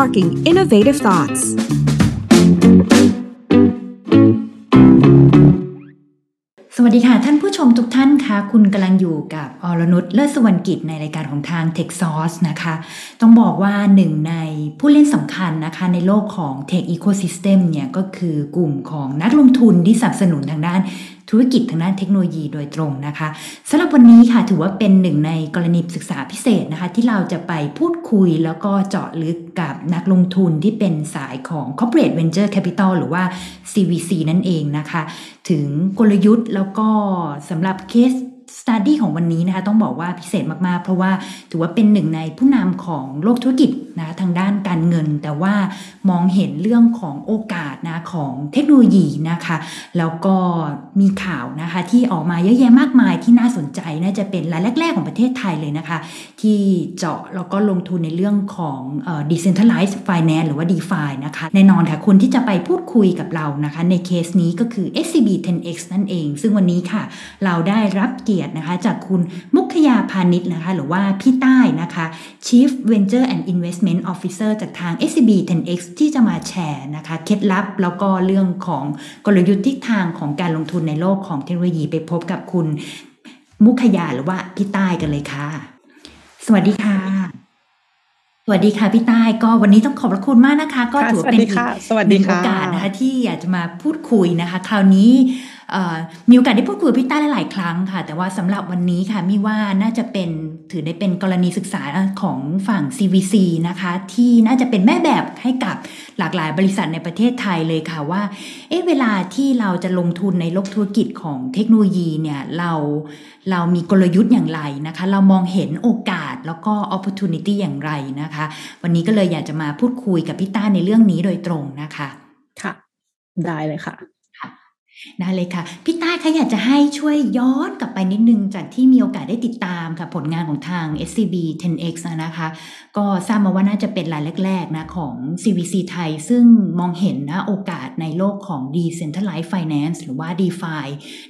sparking innovative thoughts. สวัสดีค่ะ ท่านผู้ชมทุกท่านคะคุณกำลังอยู่กับอรนุชเลิศสวรรณกิจในรายการของทาง Tech Source นะคะ ต้องบอกว่าหนึ่งในผู้เล่นสำคัญนะคะ ในโลกของ Tech Ecosystem เนี่ยก็คือกลุ่มของนักลงทุนที่สนับสนุนทางด้าน ธุรกิจทางด้านเทคโนโลยีโดยตรงนะคะสำหรับวันนี้ค่ะถือว่าเป็นหนึ่งในกรณีศึกษาพิเศษนะคะ ที่เราจะไปพูดคุยแล้วก็เจาะลึกกับนักลงทุนที่เป็นสายของ Corporate Venture Capital หรือว่า CVC นั่นเองนะคะ ถึงกลยุทธ์แล้วก็สำหรับเคส สต u ดี้ของวันนี้นะคะต้องบอกว่าพิเศษมากๆ เพราะว่าถือว่าเป็นหนึ่งในผู้นำของโลกธุรกิจนะทางด้านการเงิน แต่ว่ามองเห็นเรื่องของโอกาสนะของเทคโนโลยีนะคะ แล้วก็มีข่าวนะคะที่ออกมาเยอะแยะมากมายที่น่าสนใจน่าจะเป็นรายแรก ๆ ของประเทศไทยเลยนะคะ ที่เจาะแล้วก็ลงทุนในเรื่องของ decentralized finance หรือว่า DeFi นะคะ แน่นอนค่ะคนที่จะไปพูดคุยกับเรานะคะ ในเคสนี้ก็คือ SCB 10X นั่นเอง ซึ่งวันนี้ค่ะ เราได้รับเกียรตินะคะ จากคุณมุขยาพาณิชย์นะคะ หรือว่าพี่ใต้นะคะ Chief Venture and Investment Officer จากทาง SCB 10X ที่จะมาแชร์นะคะเคล็ดลับแล้วก็เรื่องของกลยุทธ์ทิศทางของการลงทุนในโลกของเทคโนโลยีไปพบกับคุณมุขยาหรือว่าพี่ใต้กันเลยค่ะ สวัสดีค่ะ สวัสดีค่ะพี่ใต้ก็วันนี้ต้องขอบพระคุณมากนะคะ ก็ถือเป็นอีกสวัสหดีนึ่งโอค่ะกาสนะคะ ที่อยากจะมาพูดคุยนะคะ คราวนี้เอ่อมีโอกาสได้พูดคุยกับพี่ต้าหลาย ๆ ครั้งค่ะ แต่ว่าสำหรับวันนี้ค่ะมีว่าน่าจะเป็น ถือได้เป็นกรณีศึกษาของฝั่ง CVC นะคะ ที่น่าจะเป็นแม่แบบให้กับหลากหลายบริษัทในประเทศไทยเลยค่ะว่า เอ๊ะเวลาที่เราจะลงทุนในโลกธุรกิจของเทคโนโลยีเนี่ยเราเรามีกลยุทธ์อย่างไรนะคะ เรามองเห็นโอกาสแล้วก็ opportunity อย่างไรนะคะ วันนี้ก็เลยอยากจะมาพูดคุยกับพี่ต้าในเรื่องนี้โดยตรงนะคะ ค่ะ ได้เลยค่ะ ได้เลยค่ะ พี่ต้าคะอยากจะให้ช่วยย้อนกลับไปนิดนึง จากที่มีโอกาสได้ติดตามค่ะ ผลงานของทาง SCB 10X นะคะ ก็ทราบมาว่าน่าจะเป็นรายแรก ๆ นะของ CVC ไทย ซึ่งมองเห็นนะโอกาสในโลกของ Decentralized Finance หรือว่า DeFi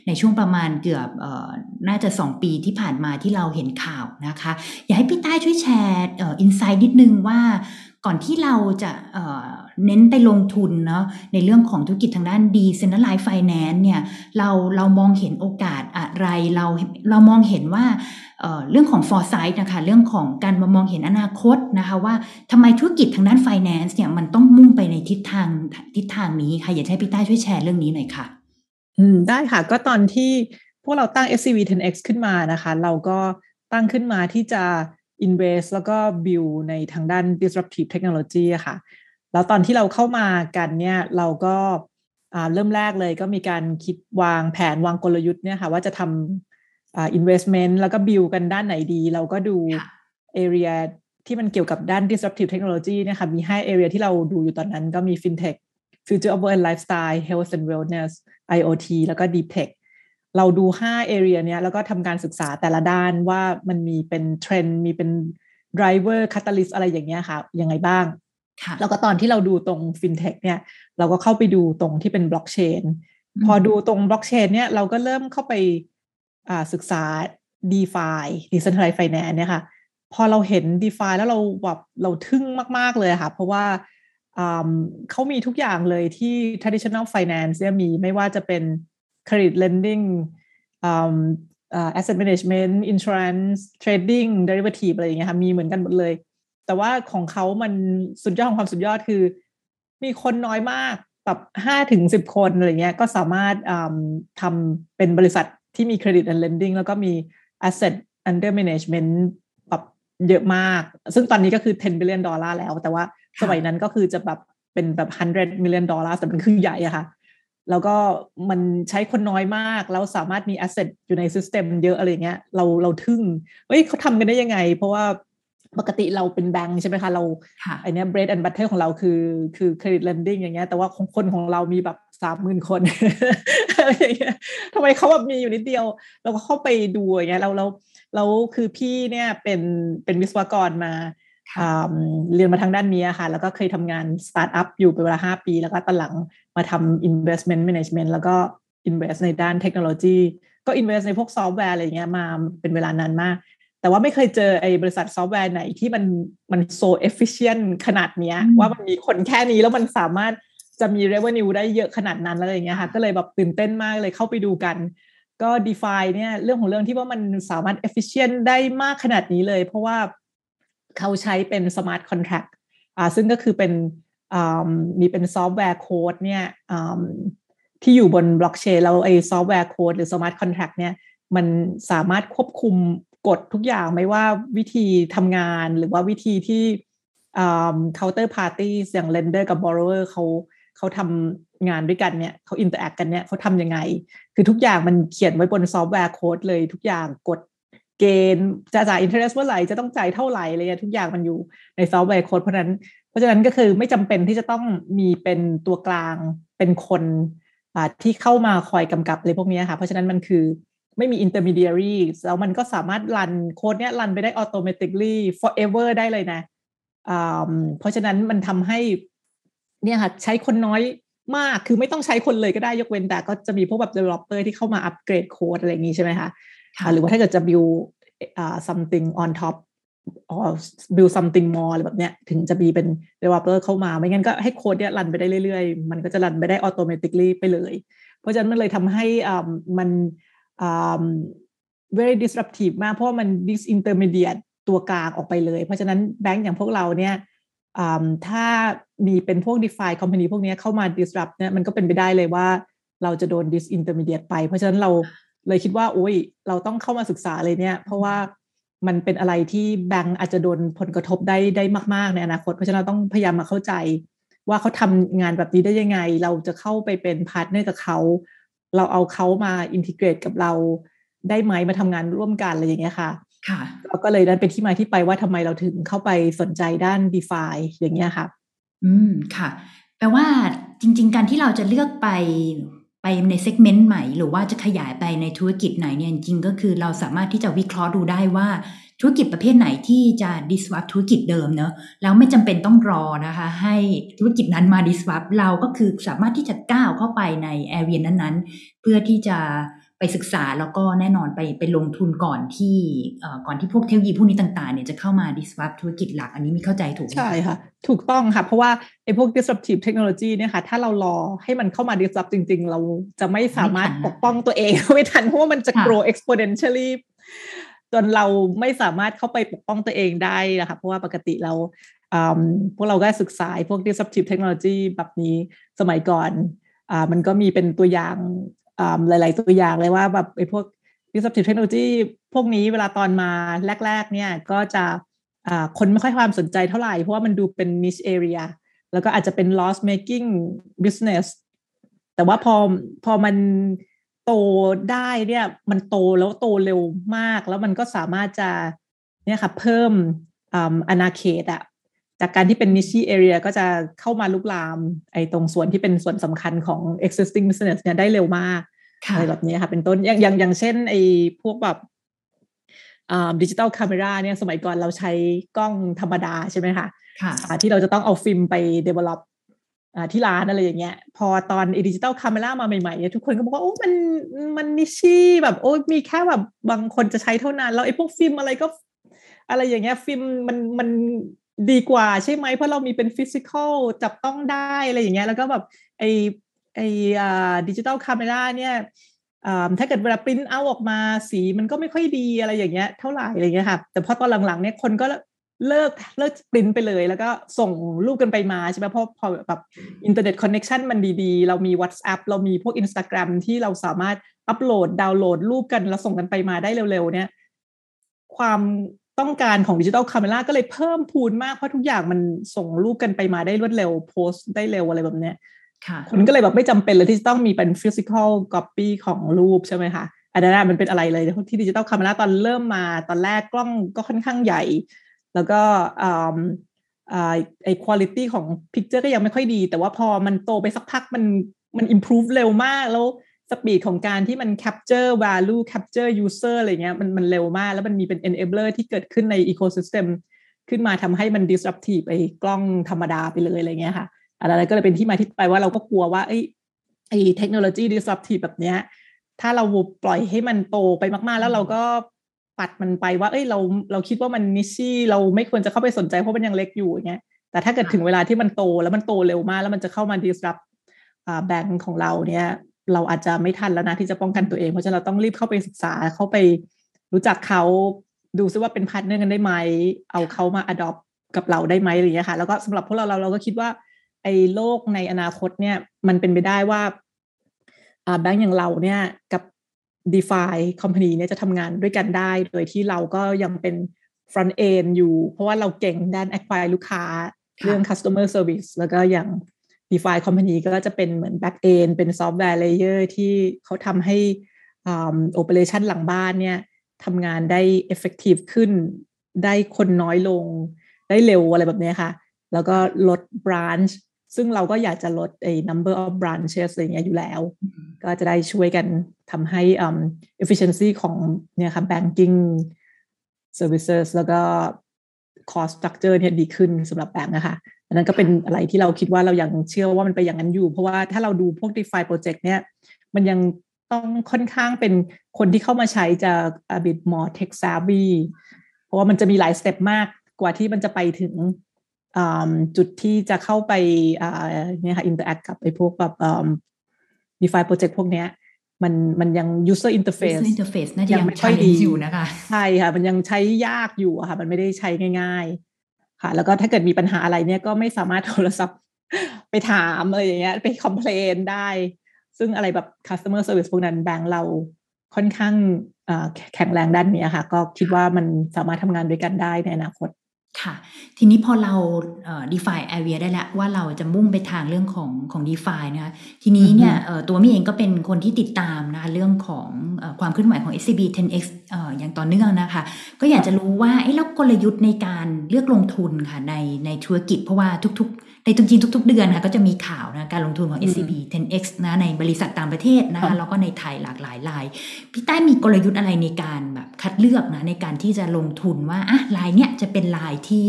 ในช่วงประมาณเกือบออน่าจะ 2 ปีที่ผ่านมาที่เราเห็นข่าวนะคะ อยากให้พี่ต้าช่วยแชร์อินไซต์นิดนึงว่าก่อนที่เราจะ เน้นไปลงทุนเนาะในเรื่องของธุรกิจทางด้าน decentralized finance เนี่ยเราเรามองเห็นโอกาสอะไรเราเรามองเห็นว่าเเรื่องของ foresight นะคะเรื่องของการมามองเห็นอนาคตนะคะว่าทำไมธุรกิจทางด้าน finance เนี่ยมันต้องมุ่งไปในทิศทางทิศทางนี้ค่ะอยากให้พี่ต้าช่วยแชร์เรื่องนี้หน่อยค่ะ อืมได้ค่ะก็ตอนที่พวกเราตั้ง SCV 10X ขึ้นมานะคะ เราก็ตั้งขึ้นมาที่จะ invest แล้วก็ build ในทางด้าน disruptive technology ค่ะ แล้วตอนที่เราเข้ามากันเนี่ยเราก็เริ่มแรกเลยก็มีการคิดวางแผนวางกลยุทธ์เนี่ยค่ะว่าจะทำ investment แล้วก็ build กันด้านไหนดี เราก็ดู area ที่มันเกี่ยวกับด้าน disruptive technology เนี่ยค่ะมี 5 area ที่เราดูอยู่ตอนนั้นก็มี fintech future of work and lifestyle health and wellness IoT แล้วก็ deep tech เราดู 5 area เนี้ยแล้วก็ทำการศึกษาแต่ละด้านว่ามันมีเป็นเทรนด์มีเป็น driver catalyst อะไรอย่างเงี้ยค่ะยังไงบ้าง แล้วก็ตอนที่เราดูตรง fintech เนี่ยเราก็เข้าไปดูตรงที่เป็นบล็อกเชนพอดูตรงบล็อกเชนเนี่ยเราก็เริ่มเข้าไปศึกษา DeFi Decentralized Finance เนี่ยค่ะพอเราเห็น DeFi แล้วเราแบบเราทึ่งมาก ๆ เลยค่ะ เพราะว่าเขามีทุกอย่างเลยที่ traditional finance เนี่ยมีไม่ว่าจะเป็น credit lending um, uh, asset management insurance trading derivative อะไรอย่างเงี้ยค่ะมีเหมือนกันหมดเลย แต่ว่าของเขามันสุดยอดของความสุดยอดคือ มีคนน้อยมากแบบห้าถึงสิบคนอะไรเงี้ยก็สามารถทำเป็นบริษัทที่มี credit and lending แล้วก็มี asset under management แบบเยอะมาก ซึ่งตอนนี้ก็คือ 10 billion ดอลลาร์แล้ว แต่ว่าสมัยนั้นก็คือจะแบบเป็นแบบ 100 million ดอลลาร์แต่มันคือใหญ่อะค่ะ แล้วก็มันใช้คนน้อยมาก แล้วสามารถมีแอสเซทอยู่ในซิสเต็มเยอะอะไรเงี้ย เราเราทึ่ง เฮ้ยเขาทำกันได้ยังไง เพราะว่า ปกติเราเป็นแบงค์ใช่ไหมคะเราไอเนี้ย bread and butter ของเราคือคือ credit lending อย่างเงี้ยแต่ว่าของคนของเรามีแบบสามหมื่นคนอะไรอย่างเงี้ยทำไมเขาแบบมีอยู่นิดเดียว เราก็เข้าไปดูอย่างเงี้ยเราเราเราคือพี่เนี่ยเป็นเป็นวิศวกรมาเรียนมาทางด้านนี้ค่ะ แล้วก็เคยทำงานสตาร์ทอัพอยู่เป็นเวลา5ปี แล้วก็ตอนหลังมาทำ investment management แล้วก็ invest ในด้านเทคโนโลยีก็ invest ในพวกซอฟต์แวร์อะไรเงี้ยมาเป็นเวลานานมาก แต่ว่าไม่เคยเจอไอ้บริษัทซอฟต์แวร์ไหนที่มันมัน so efficient ขนาดเนี้ย ว่ามันมีคนแค่นี้แล้วมันสามารถจะมี revenue ได้เยอะขนาดนั้นอะไรอย่างเงี้ยค่ะ ก็เลยแบบตื่นเต้นมากเลยเข้าไปดูกัน ก็ d e f าเนี่ยเรื่องของเรื่องที่ว่ามันสามารถ efficient ได้มากขนาดนี้เลย เพราะว่าเขาใช้เป็น smart contract อ่าซึ่งก็คือเป็นมีเป็นซอฟต์แวร์โค้ดเนี่ยที่อยู่บนบล็อกเชนแล้วไอ้ซอฟต์แวร์โค้ดหรือ smart contract เนี่ยมันสามารถควบคุม กฎทุกอย่างไม่ว่าวิธีทำงานหรือว่าวิธีที่ counter party อย่าง lender กับ borrower เขาเขาทำงานด้วยกันเนี่ยเขา interact กันเนี่ยเขาทำยังไง คือทุกอย่างมันเขียนไว้บนซอฟต์แวร์โค้ดเลยทุกอย่างกฎเกณฑ์จะจ่าย interest เมื่อไหร่จะต้องจ่ายเท่าไหร่อะไรเงี้ยทุกอย่างมันอยู่ในซอฟต์แวร์โค้ดเพราะนั้นเพราะฉะนั้นก็คือไม่จำเป็นที่จะต้องมีเป็นตัวกลางเป็นคนที่เข้ามาคอยกำกับอะไรพวกนี้ค่ะเพราะฉะนั้นมันคือ ไม่มี intermediary แล้วมันก็สามารถรันโค้ดเนี้ยรันไปได้ automatically forever ได้เลยนะเพราะฉะนั้นมันทำให้เนี่ยค่ะใช้คนน้อยมาก คือไม่ต้องใช้คนเลยก็ได้ยกเว้นแต่ก็จะมีพวกแบบ developer ที่เข้ามาอัปเกรดโค้ดอะไรอย่างนี้ใช่ไหมคะหรือว่าถ้าเกิดจะ build uh, something on top or build something more อะไรแบบเนี้ยถึงจะมีเป็น developer เข้ามา ไม่งั้นก็ให้โค้ดเนี่ยรันไปได้เรื่อยๆ มันก็จะรันไปได้ automatically ไปเลย เพราะฉะนั้นมันเลยทำให้มัน very disruptive มาก เพราะมัน disintermediate ตัวกลางออกไปเลย เพราะฉะนั้นแบงก์อย่างพวกเราเนี่ยถ้ามีเป็นพวก DeFi company พวกนี้เข้ามา disrupt เนี่ยมันก็เป็นไปได้เลยว่าเราจะโดน disintermediate ไป เพราะฉะนั้นเราเลยคิดว่า โอ้ย เราต้องเข้ามาศึกษาเลยเนี่ย เพราะว่ามันเป็นอะไรที่แบงก์อาจจะโดนผลกระทบได้ได้มาก ๆ ในอนาคต เพราะฉะนั้นเราต้องพยายามมาเข้าใจ ว่าเขาทำงานแบบนี้ได้ยังไง เราจะเข้าไปเป็น partner กับเขา เราเอาเขามา integrate กับเราได้ไหมมาทำงานร่วมกันอะไรอย่างเงี้ยค่ะ ค่ะก็เลยนั่นเป็นที่มาที่ไปว่าทำไมเราถึงเข้าไปสนใจด้าน d e f าอย่างเงี้ยค่ะ อืมค่ะ แปลว่าจริง ๆ การที่เราจะเลือกไปไปใน segment ใหม่ หรือว่าจะขยายไปในธุรกิจไหนเนี่ยจริงก็คือเราสามารถที่จะวิเคราะห์ดูได้ว่า ธุรกิจประเภทไหนที่จะ disrupt ธุรกิจเดิมเนอะแล้วไม่จำเป็นต้องรอนะคะ ให้ธุรกิจนั้นมา disrupt เราก็คือสามารถที่จะก้าวเข้าไปใน area นั้นๆ เพื่อที่จะไปศึกษาแล้วก็แน่นอนไปไปลงทุนก่อนที่ก่อนที่พวกเทคโนโลยีพวกนี้ต่างๆเนี่ยจะเข้ามา disrupt ธุรกิจหลักอันนี้มีเข้าใจถูกไหมใช่ค่ะ ถูกต้องค่ะ เพราะว่าไอ้พวก disruptive technology เนี่ยค่ะถ้าเรารอให้มันเข้ามา disrupt จริง ๆ เราจะไม่สามารถปกป้องตัวเองไม่ทันเพราะว่ามันจะ grow exponentially จนเราไม่สามารถเข้าไปปกป้องตัวเองได้นะคะเพราะว่าปกติเราพวกเราก็ศึกษาพวก disruptive technology แบบนี้สมัยก่อนอมันก็มีเป็นตัวอย่างหลาย ๆ ตัวอย่างเลยว่าแบบไอ้พวก disruptive technology พวกนี้เวลาตอนมาแรก ๆ เนี่ยก็จะคนไม่ค่อยความสนใจเท่าไหร่ เพราะว่ามันดูเป็น niche area แล้วก็อาจจะเป็น loss making business แต่ว่าพอพอมัน โตได้เนี่ยมันโตแล้วโตเร็วมาก แล้วมันก็สามารถจะเนี่ยค่ะเพิ่มอาณาเขตอะจากการที่เป็น niche area ก็จะเข้ามาลุกลามไอ้ตรงส่วนที่เป็นส่วนสำคัญของ existing business เนี่ยได้เร็วมากอะไรแบบนี้ค่ะเป็นต้นอย่างอย่างอย่างเช่นไอ้พวกแบบ digital camera เนี่ยสมัยก่อนเราใช้กล้องธรรมดาใช่ไหมคะค่ะที่เราจะต้องเอาฟิล์มไป develop ที่ร้านอะไรอย่างเงี้ยพอตอน digital camera มาใหม่ๆเนี่ยทุกคนก็บอกว่าโอ้มันมัน niche แบบโอ้มีแค่แบบบางคนจะใช้เท่านั้น แล้วไอ้พวกฟิล์มอะไรก็ อะไรอย่างเงี้ยฟิล์มมันมันดีกว่าใช่ไหมเพราะเรามีเป็น physical จับต้องได้อะไรอย่างเงี้ยแล้วก็แบบไอ้ไอ้ digital camera เนี่ยถ้าเกิดเวลาปริ้นเอาออกมาสีมันก็ไม่ค่อยดีอะไรอย่างเงี้ยเท่าไหร่อะไรเงี้ยค่ะแต่พอตอนหลังๆเนี่ยคนก็ เลิกเลิกปริ้นไปเลย แล้วก็ส่งรูปกันไปมาใช่ไหมเพราะพอแบบ internet connection มันดีๆ เรามี WhatsApp เรามีพวก Instagram ที่เราสามารถอัปโหลด ดาวน์โหลดรูปกันแล้วส่งกันไปมาได้เร็วๆ เนี่ย ความต้องการของ digital camera ก็เลยเพิ่มพูนมาก เพราะทุกอย่างมันส่งรูปกันไปมาได้รวดเร็ว โพสต์ได้เร็วอะไรแบบเนี้ยคนก็เลยแบบไม่จำเป็นเลยที่จะต้องมีเป็น physical copy ของรูปใช่ไหมคะอันนั้นมันเป็นอะไรเลยที่ digital camera ตอนเริ่มมาตอนแรกกล้องก็ค่อนข้างใหญ่ แล้วก็ไอคุณภาพของ picture ก็ยังไม่ค่อยดี แต่ว่าพอมันโตไปสักพักมันมัน improve เร็วมาก แล้ว speed ของการที่มัน capture value capture user อะไรเงี้ยมันมันเร็วมาก แล้วมันมีเป็น enabler ที่เกิดขึ้นใน ecosystem ขึ้นมาทำให้มัน disruptive ไอ้กล้องธรรมดาไปเลยอะไรเงี้ยค่ะอะไรก็เลยเป็นที่มาที่ไปว่าเราก็กลัวว่าไอ้ไอ้เทคโนโลยี disruptive แบบเนี้ยถ้าเราปล่อยให้มันโตไปมากๆ แล้วเราก็ ปัดมันไปว่า เอ้ยเราเราคิดว่ามัน niche เราไม่ควรจะเข้าไปสนใจเพราะมันยังเล็กอยู่อย่างเงี้ยแต่ถ้าเกิดถึงเวลาที่มันโตแล้วมันโตเร็วมาก แล้วมันจะเข้ามา disrupt แบงก์ของเราเนี่ย เราอาจจะไม่ทันแล้วนะที่จะป้องกันตัวเองเพราะฉะนั้นเราต้องรีบเข้าไปศึกษาเข้าไปรู้จักเขาดูซิว่าเป็น partner กันได้ไหม เอาเขามา adopt กับเราได้ไหมอะไรอย่างเงี้ยค่ะ แล้วก็สำหรับพวกเราเราเราก็คิดว่า ไอ้โลกในอนาคตเนี่ย มันเป็นไปได้ว่าแบงก์อย่างเราเนี่ย กับ d e f i company เนี่ยจะทำงานด้วยกันได้ โดยที่เราก็ยังเป็น front end อยู่ เพราะว่าเราเก่งด้าน acquire ลูกค้า เรื่อง customer service แล้วก็อย่าง d e f i company ก็จะเป็นเหมือน back end เป็น software layer ที่เขาทำให้ operation หลังบ้านเนี่ยทำงานได้ effective ขึ้น ได้คนน้อยลง ได้เร็วอะไรแบบนี้ค่ะ แล้วก็ลด branch ซึ่งเราก็อยากจะลดไอ้ number of branches อะไรเงี้ยอยู่แล้ว ก็จะได้ช่วยกันทำให้ efficiency ของเนี่ยค่ะ banking services แล้วก็ cost structure เนี่ยดีขึ้นสำหรับแบงก์นะคะอันนั้นก็เป็นอะไรที่เราคิดว่าเรายังเชื่อว่ามันไปอย่างนั้นอยู่ เพราะว่าถ้าเราดูพวก DeFi project เนี่ย มันยังต้องค่อนข้างเป็นคนที่เข้ามาใช้จะ a bit more tech savvy เพราะว่ามันจะมีหลายสเต็ปมากกว่าที่มันจะไปถึงจุดที่จะเข้าไปเนี่ยค่ะ interact กับไอ้พวกแบบ DeFi project พวกเนี้ยมันมันยัง user interface user interface น่าจะยังไม่ค่อยดีอยู่นะคะใช่ค่ะ มันยังใช้ยากอยู่ค่ะ มันไม่ได้ใช้ง่าย ๆ ค่ะ แล้วก็ถ้าเกิดมีปัญหาอะไรเนี่ยก็ไม่สามารถโทรศัพท์ไปถามอะไรอย่างเงี้ยไปคอมเพลนได้ ซึ่งอะไรแบบ customer service พวกนั้นแบงค์เราค่อนข้างแข็งแรงด้านนี้ค่ะ ก็คิดว่ามันสามารถทำงานด้วยกันได้ในอนาคต ค่ะ ทีนี้พอเรา define area ได้แล้วว่าเราจะมุ่งไปทางเรื่องของของ define นะคะทีนี้เนี่ยตัวมี่เองก็เป็นคนที่ติดตามนะคะเรื่องของความเคลื่อนไหวของ SCB 10x อย่างต่อเนื่องนะคะ ก็อยากจะรู้ว่าไอ้แล้วกลยุทธ์ในการเลือกลงทุนค่ะในในธุรกิจเพราะว่าทุกๆในจริงๆทุก ๆ เดือนค่ะก็จะมีข่าวนะการลงทุนของ SCB 10x นะในบริษัทต่างประเทศนะคะแล้วก็ในไทยหลากหลายราย พี่ใต้มีกลยุทธ์อะไรในการแบบคัดเลือกนะในการที่จะลงทุนว่าอะรายเนี้ยจะเป็นรายที่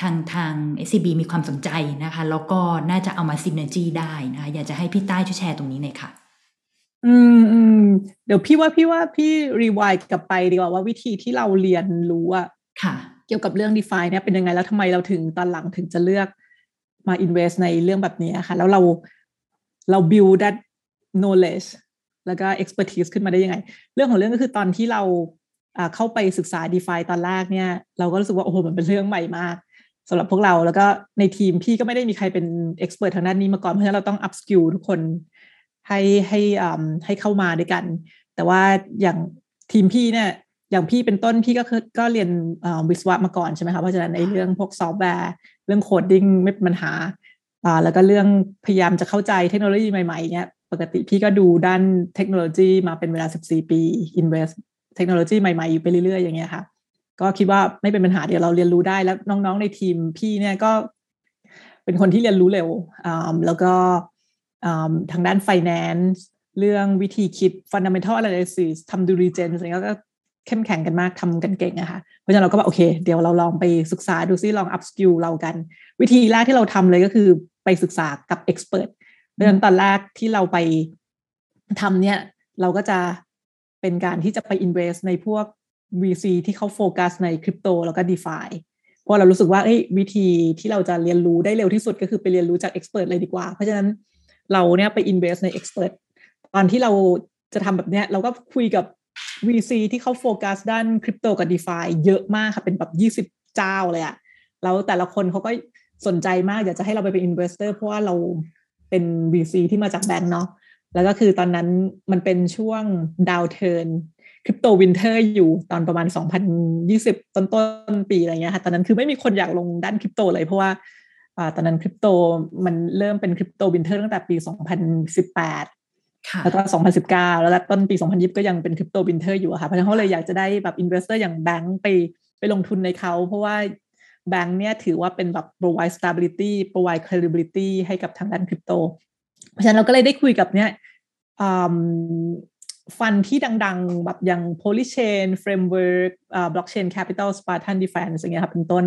ทางทาง SCB มีความสนใจนะคะแล้วก็น่าจะเอามาซินเนจีได้นะคะอยากจะให้พี่ใต้ช่วยแชร์ตรงนี้หน่อยค่ะอืมอืมเดี๋ยวพี่ว่าพี่ว่าพี่รีวายกลับไปดีกว่าว่าวิธีที่เราเรียนรู้อะค่ะ เกี่ยวกับเรื่อง d e f i เนี่ยเป็นยังไงแล้วทำไมเราถึงตอนหลังถึงจะเลือก มา invest ในเรื่องแบบนี้ค่ะ แล้วเราเรา build that knowledge แล้วก็ expertise ขึ้นมาได้ยังไง เรื่องของเรื่องก็คือตอนที่เราเข้าไปศึกษา d e f i ตอนแรกเนี่ย เราก็รู้สึกว่า โอ้โห มันเป็นเรื่องใหม่มากสำหรับพวกเราแล้วก็ในทีมพี่ก็ไม่ได้มีใครเป็น expert ทางด้านนี้มาก่อน เพราะฉะนั้นเราต้อง upskill ทุกคนให้ให้ให้เข้ามาด้วยกัน แต่ว่าอย่างทีมพี่เนี่ย อย่างพี่เป็นต้นพี่ก็คือก็เรียนวิศวะมาก่อนใช่ไหมคะเพราะฉะนั้นในเรื่องพวกซอฟต์แวร์ เรื่อง coding ไม่เป็นปัญหาอ่าแล้วก็เรื่องพยายามจะเข้าใจเทคโนโลยีใหม่ๆเนี่ยปกติพี่ก็ดูด้านเทคโนโลยีมาเป็นเวลา 14 ปี invest เทคโนโลยีใหม่ๆ อยู่ไปเรื่อยๆ อย่างเงี้ยค่ะ ก็คิดว่าไม่เป็นปัญหาเดี๋ยวเราเรียนรู้ได้แล้วน้องๆในทีมพี่เนี่ยก็เป็นคนที่เรียนรู้เร็วแล้วก็ทางด้าน finance เรื่องวิธีคิด fundamental analysis ทำ due diligence อะไรก็ เข้มแข็งกันมากทำกันเก่งอะค่ะเพราะฉะนั้นเราก็แบบโอเค เดี๋ยวเราลองไปศึกษาดูซิลอง up skill เรากัน วิธีแรกที่เราทำเลยก็คือไปศึกษากับ expert เพรื่องตอนแรกที่เราไปทำเนี่ย เราก็จะเป็นการที่จะไป invest ในพวก VC ที่เขาโฟกัสในคริปโตแล้วก็ d e f าเพราะเรารู้สึกว่าวิธีที่เราจะเรียนรู้ได้เร็วที่สุดก็คือไปเรียนรู้จากเอ็กซ์เพรสเลยดีกว่า เพราะฉะนั้นเราเนี่ยไป invest ในเอ็กซ์เพรสตอนที่เราจะทำแบบเนี้ยเราก็คุยกับ VC ที่เขาโฟกัสด้านคริปโตกับ d e f าเยอะมากค่ะ เป็นแบบยี่สิบเจ้าเลยอะแล้วแต่ละคนเขาก็สนใจมาก อยากจะให้เราไปเป็น investor เพราะว่าเราเป็น VC ที่มาจากแบงก์เนาะแล้วก็คือตอนนั้นมันเป็นช่วง downturn crypto winter อยู่ตอนประมาณ 2020 ต้นต้นปีอะไรเงี้ยค่ะตอนนั้นคือไม่มีคนอยากลงด้านคริปโตเลยเพราะว่าตอนนั้นคริปโตมันเริ่มเป็น crypto winter ตั้งแต่ปี 2018 แล้วก็ 2019 แล้วต้นปี 2020 ก็ยังเป็น crypto winter อยู่ค่ะ เพราะฉะนั้นเขาเลยอยากจะได้แบบ investor อย่างแบงก์ไปไปลงทุนในเขาเพราะว่าแบงก์เนี่ยถือว่าเป็นแบบ provide stability provide credibility ให้กับทางด้านคริปโต เพราะฉะนั้นเราก็เลยได้คุยกับเนี่ย fund ที่ดังๆ แบบอย่าง Polychain Framework Blockchain Capital Spartan Defiance อย่างเงี้ยครับเป็นต้น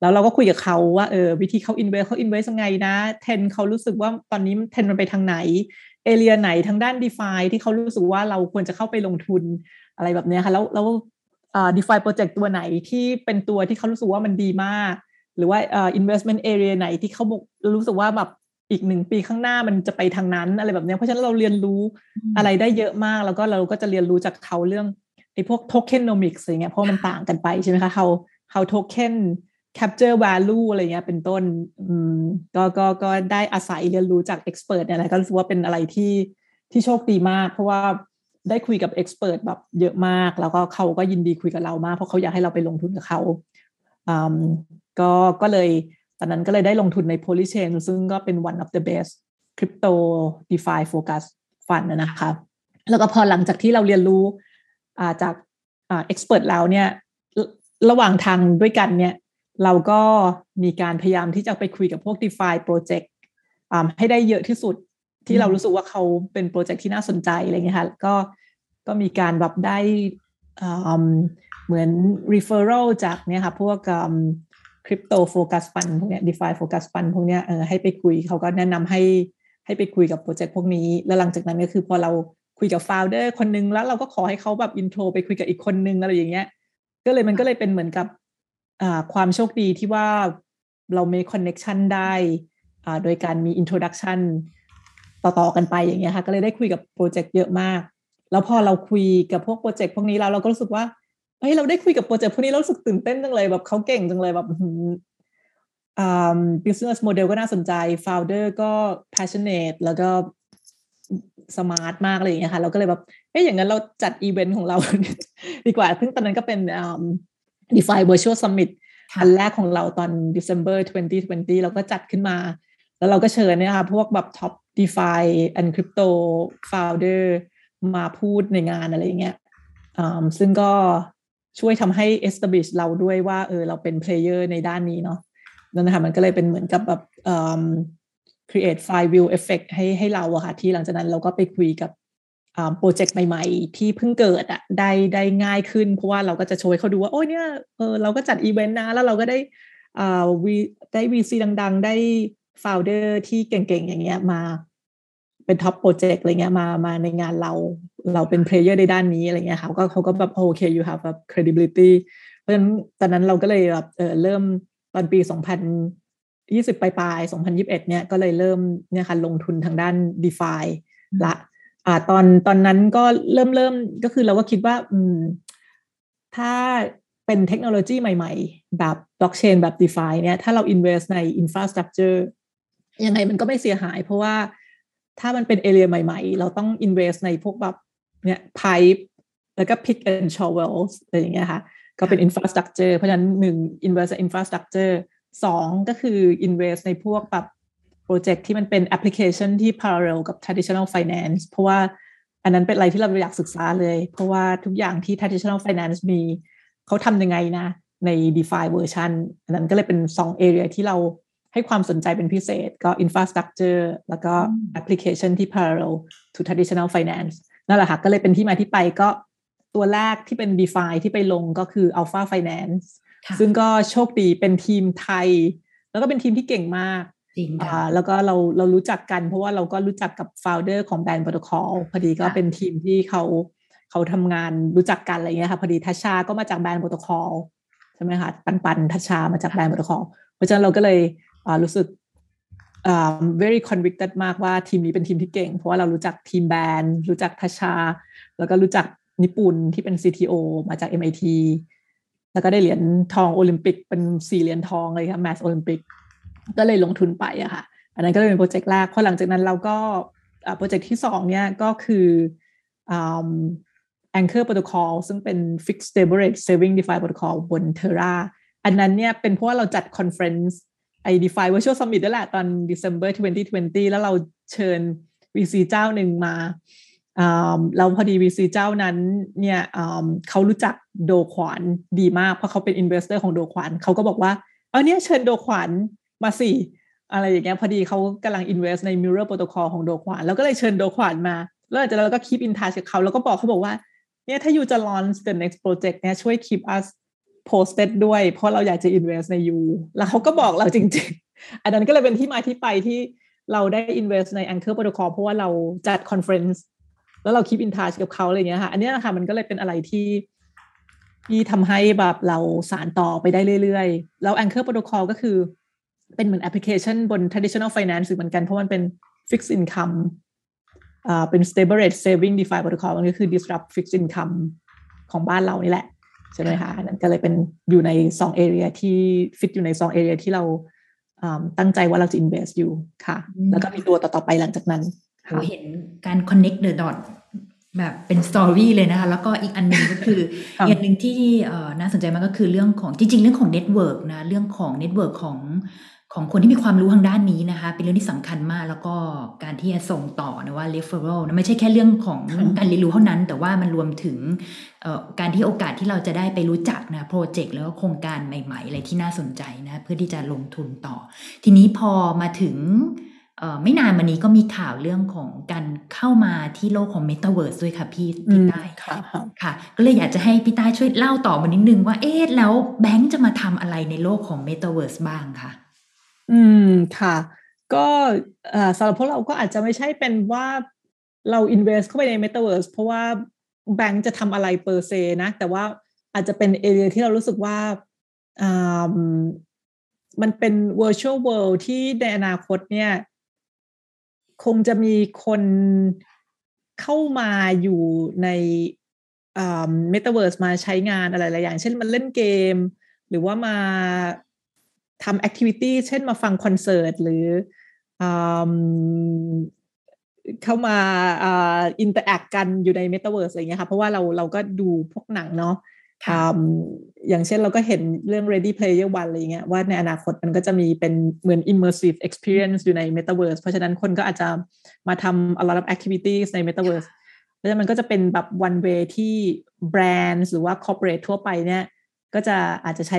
แล้วเราก็คุยกับเขาว่าเออวิธีเขา invest เขา invest ยังไงนะ เทนเขารู้สึกว่าตอนนี้เทนมันไปทางไหน เอเรียไหนทางด้าน d e f าที่เขารู้สึกว่าเราควรจะเข้าไปลงทุนอะไรแบบนี้ค่ะ แล้วแล้ว DeFi project ตัวไหนที่เป็นตัวที่เขารู้สึกว่ามันดีมาก หรือว่า investment area ไหนที่เขารู้สึกว่าแบบอีกหนึ่งปีข้างหน้ามันจะไปทางนั้นอะไรแบบนี้เพราะฉะนั้นเราเรียนรู้อะไรได้เยอะมาก แล้วก็เราก็จะเรียนรู้จากเขาเรื่องไอ้พวก tokenomics อะไรเงี้ยเพราะมันต่างกันไปใช่ไหมคะ how how token capture value อะไรเงี้ยเป็นต้นอืมก็ก็ก็ได้อาศัยเรียนรู้จาก expert เนี่ยแหละก็รู้สึกว่าเป็นอะไรที่ที่โชคดีมาก เพราะว่าได้คุยกับ expert แบบเยอะมาก แล้วก็เขาก็ยินดีคุยกับเรามาก เพราะเขาอยากให้เราไปลงทุนกับเขาอืมก็ก็เลยตอนนั้นก็เลยได้ลงทุนใน Polychain ซึ่งก็เป็น one of the best crypto DeFi focus fund นะคะแล้วก็พอหลังจากที่เราเรียนรู้จากอ่า expert แล้วเนี่ยระหว่างทางด้วยกันเนี่ย เราก็มีการพยายามที่จะไปคุยกับพวก DeFi project ให้ได้เยอะที่สุดที่เรารู้สึกว่าเขาเป็นโปรเจกต์ที่น่าสนใจอะไรเงี้ยค่ะก็ก็มีการแบบได้เหมือน referral จากเนี่ยค่ะพวกคริปโตโฟกัสฟันพวกเนี้ย DeFi โฟกัสฟันพวกเนี้ยเออให้ไปคุยเขาก็แนะนำให้ให้ไปคุยกับโปรเจกต์พวกนี้ แล้วหลังจากนั้นก็คือพอเราคุยกับ founder คนนึงแล้วเราก็ขอให้เขาแบบ intro ไปคุยกับอีกคนนึงอะไรอย่างเงี้ยก็เลยมันก็เลยเป็นเหมือนกับ ความโชคดีที่ว่าเรามี connection ได้โดยการมี introduction ต่อ ๆ กันไปอย่างเงี้ยค่ะ ก็เลยได้คุยกับโปรเจกต์เยอะมาก แล้วพอเราคุยกับพวกโปรเจกต์พวกนี้เราเราก็รู้สึกว่าเฮ้ยเราได้คุยกับโปรเจกต์พวกนี้เรารู้สึกตื่นเต้นจังเลยแบบเขาเก่งจังเลยแบบอ่า business model ก็น่าสนใจ founder ก็ passionate แล้วก็ smart มากอะไรอย่างเงี้ยค่ะ เราก็เลยแบบเอ้ยอย่างนั้นเราจัดอีเวนต์ของเรา ดีกว่าซึ่งตอนนั้นก็เป็น DeFi Virtual Summit อันแรกของเราตอน December 2020 เราก็จัดขึ้นมา แล้วเราก็เชิญเนี่ยค่ะพวกแบบ top DeFi and crypto founder มาพูดในงานอะไรอย่างเงี้ยซึ่งก็ช่วยทำให้ establish เราด้วยว่าเออเราเป็น player ในด้านนี้เนาะนั่นนะคะมันก็เลยเป็นเหมือนกับแบบ create flywheel effect ให้ให้เราอะค่ะที่หลังจากนั้นเราก็ไปคุยกับ โปรเจกต์ใหม่ๆ ที่เพิ่งเกิดอะได้ได้ง่ายขึ้น เพราะว่าเราก็จะโชว์เขาดูว่า โอ้ยเนี่ยเออเราก็จัดอีเวนต์นะ แล้วเราก็ได้อ่า V ได้ VC ดัง ๆ ได้ founder ที่เก่งๆ อย่างเงี้ยมาเป็น top project อะไรเงี้ยมามาในงานเราเราเป็น player ในด้านนี้อะไรเงี้ยค่ะก็เขาก็แบบโอเค you have a credibility เพราะฉะนั้นตอนนั้นเราก็เลยแบบเออเริ่มตอนปี 2020 ปลายปลาย2021 เนี่ยก็เลยเริ่มเนี่ยค่ะลงทุนทางด้าน d e f าละ อ่าตอนตอนนั้นก็เริ่มเริ่มก็คือเราก็คิดว่าอืมถ้าเป็นเทคโนโลยีใหม่ๆ แบบบล็อกเชนแบบ d e f าเนี่ยถ้าเรา invest ใน infrastructure ยังไงมันก็ไม่เสียหาย เพราะว่าถ้ามันเป็นเอเรียใหม่ๆ เราต้อง invest ในพวกแบบเนี่ย pipe แล้วก็ pick and shovel อะไรอย่างเงี้ยค่ะ ก็เป็น infrastructure เพราะฉะนั้นหนึ่ง invest ใน infrastructure สองก็คือ invest ในพวกแบบ โปรเจกต์ที่มันเป็นแอปพลิเคชันที่ parallel กับ traditional finance เพราะว่าอันนั้นเป็นอะไรที่เราอยากศึกษาเลย เพราะว่าทุกอย่างที่ traditional finance มีเขาทำยังไงนะใน DeFi version อันนั้นก็เลยเป็นสอง area ที่เราให้ความสนใจเป็นพิเศษก็ infrastructure แล้วก็ application ที่ parallel to traditional finance นั่นแหละค่ะก็เลยเป็นที่มาที่ไปก็ตัวแรกที่เป็น DeFi ที่ไปลงก็คือ Alpha Finance ซึ่งก็โชคดีเป็นทีมไทย แล้วก็เป็นทีมที่เก่งมาก อ่าแล้วก็เราเรารู้จักกัน เพราะว่าเราก็รู้จักกับ founder ของ Band Protocol พอดีก็เป็นทีมที่เขาเขาทำงานรู้จักกันอะไรเงี้ยค่ะพอดีทัชชาก็มาจาก Band Protocol ใช่ไหมคะปันปันทัชชามาจาก Band Protocolเพราะฉะนั้นเราก็เลยรู้สึก very convicted มากว่าทีมนี้เป็นทีมที่เก่ง เพราะว่าเรารู้จักทีม Band รู้จักทัชชา แล้วก็รู้จักนิปุนที่เป็น CTO มาจาก MIT แล้วก็ได้เหรียญทองโอลิมปิกเป็นสี่เหรียญทองเลยค่ะ math โอลิมปิก ก็เลยลงทุนไปอะค่ะ อันนั้นก็เลยเป็นโปรเจกต์แรกพอหลังจากนั้นเราก็โปรเจกต์ที่สองเนี่ยก็คือ Anchor Protocol ซึ่งเป็น Fixed Stable Rate Saving DeFi Protocol บน Terra อันนั้นเนี่ยเป็นเพราะว่าเราจัด conference ไอ้ DeFi Virtual Summit นั่นแหละตอน December 2020 แล้วเราเชิญ VC เจ้าหนึ่งมาเราพอดี VC เจ้านั้นเนี่ยเขารู้จัก Do Kwon ดีมาก เพราะเขาเป็น investor ของ Do Kwon เขาก็บอกว่า เอาเนี่ยเชิญ Do Kwon มาสิอะไรอย่างเงี้ยพอดีเขากำลัง invest ใน Mirror Protocol ของ Do Kwon แล้วก็เลยเชิญ Do Kwon มา แล้วหลังจากนั้นเราก็ keep in touch กับเขาแล้วก็บอกเขาบอกว่าเนี่ยถ้าอยู่จะ launch the next project เนี่ยช่วย keep us posted ด้วย เพราะเราอยากจะ invest ในยูแล้วเขาก็บอกเราจริง ๆ อันนั้นก็เลยเป็นที่มาที่ไปที่เราได้ invest ใน Anchor Protocol เพราะว่าเราจัด conference แล้วเรา keep in touch กับเขาอะไรเงี้ยค่ะ อันนี้นะคะมันก็เลยเป็นอะไรที่ที่ทำให้แบบเราสารต่อไปได้เรื่อยๆ แล้ว Anchor Protocol ก็คือ เป็นเหมือนแอปพลิเคชันบน traditional finance เหมือนกันเพราะมันเป็น fixed income อ่าเป็น stable rate saving DeFi protocol มันก็คือ disrupt fixed income ของบ้านเรานี่แหละ ใช่ไหมคะนั่นก็เลยเป็นอยู่ในสอง area ที่ฟิตอยู่ในสอง area ที่เราตั้งใจว่าเราจะ invest อยู่ค่ะ แล้วก็มีตัวต่อๆไปหลังจากนั้นเราเห็นการ connect the dot แบบเป็น story เลยนะคะ แล้วก็อีกอันหนึ่งก็คืออีกหนึ่งที่น่าสนใจมากก็คือเรื่องของจริง ๆ เรื่องของ network นะเรื่องของ network ของของคนที่มีความรู้ทางด้านนี้นะคะ เป็นเรื่องที่สำคัญมากแล้วก็การที่จะส่งต่อนะว่า referral นะไม่ใช่แค่เรื่องของการเรียนรู้เท่านั้น แต่ว่ามันรวมถึงการที่โอกาสที่เราจะได้ไปรู้จักนะโปรเจกต์แล้วก็โครงการใหม่ ๆ อะไรที่น่าสนใจนะเพื่อที่จะลงทุนต่อ ทีนี้พอมาถึง ไม่นานมานี้ก็มีข่าวเรื่องของการเข้ามาที่โลกของ Metaverse ด้วยค่ะพี่พี่ต้ค่ะค่ะ ก็เลยอยากจะให้พี่ต้าช่วยเล่าต่อมานิดนึงว่าเอ๊ะแล้วแบงค์จะมาทำอะไรในโลกของ Metaverse บ้างคะอืมค่ะ ก็สำหรับพวกเราก็อาจจะไม่ใช่เป็นว่าเรา invest เข้าไปใน Metaverse เพราะว่าแบงค์จะทำอะไรเปอร์เซนะ แต่ว่าอาจจะเป็นเอเรียที่เรารู้สึกว่ามันเป็น virtual world ที่ในอนาคตเนี่ย คงจะมีคนเข้ามาอยู่ในเมตาเวิร์สมาใช้งานอะไรหลายอย่าง เช่นมันเล่นเกม หรือว่ามาทำ activity เช่นมาฟังคอนเสิร์ต หรือเข้ามา interact กันอยู่ในเมตาเวิร์สอะไรเงี้ยค่ะ เพราะว่าเราเราก็ดูพวกหนังเนาะ อย่างเช่นเราก็เห็นเรื่อง Ready Player One อะไรเงี้ยว่าในอนาคตมันก็จะมีเป็นเหมือน immersive experience อยู่ใน Metaverse เพราะฉะนั้นคนก็อาจจะมาทำ a lot of activities ใน Metaverse เพราะฉะนั้นมันก็จะเป็นแบบ one way ที่แบรนด์หรือว่า corporate ทั่วไปเนี่ย ก็จะอาจจะใช้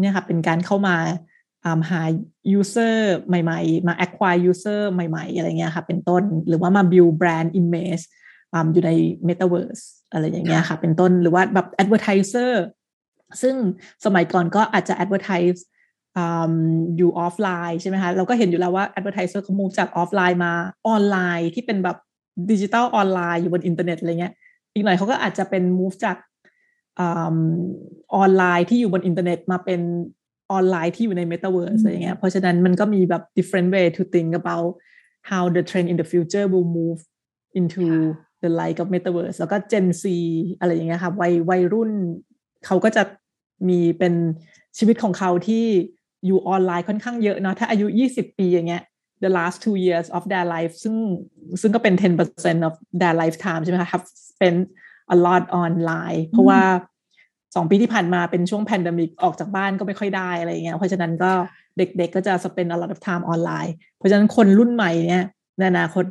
เนี่ยค่ะเป็นการเข้ามาหา user ใหม่ๆ มา acquire user ใหม่ๆ อะไรเงี้ยค่ะเป็นต้น หรือว่ามา build brand image อยู่ใน Metaverse อะไรอย่างเงี้ยค่ะ เป็นต้นหรือว่าแบบ advertiser ซึ่งสมัยก่อนก็อาจจะ advertise อยู่ออฟไลน์ใช่ไหมคะ เราก็เห็นอยู่แล้วว่า advertiser เขา move จากออฟไลน์มาออนไลน์ที่เป็นแบบดิจิตอลออนไลน์อยู่บนอินเทอร์เน็ตอะไรเงี้ย อีกหน่อยเขาก็อาจจะเป็น move จากออนไลน์ที่อยู่บนอินเทอร์เน็ตมาเป็นออนไลน์ที่อยู่ใน Metaverse อะไรเงี้ย เพราะฉะนั้นมันก็มีแบบ different way to think about how the trend in the future will move into the light of metaverse แล้วก็ Gen Z อะไรอย่างเงี้ยค่ะวัยวัยรุ่นเขาก็จะมีเป็นชีวิตของเขาที่อยู่ออนไลน์ค่อนข้างเยอะเนาะถ้าอายุ 20 ปีอย่างเงี้ย the last two years of their life ซึ่งซึ่งก็เป็น 10% of their lifetime ใช่ไหมคะ have spent a lot online เพราะว่าสองปีที่ผ่านมาเป็นช่วงแพนดมิกออกจากบ้านก็ไม่ค่อยได้อะไรเงี้ย เพราะฉะนั้นก็เด็กๆก็จะ spend a lot of time ออนไลน์ เพราะฉะนั้นคนรุ่นใหม่เนี่ยในอนาคต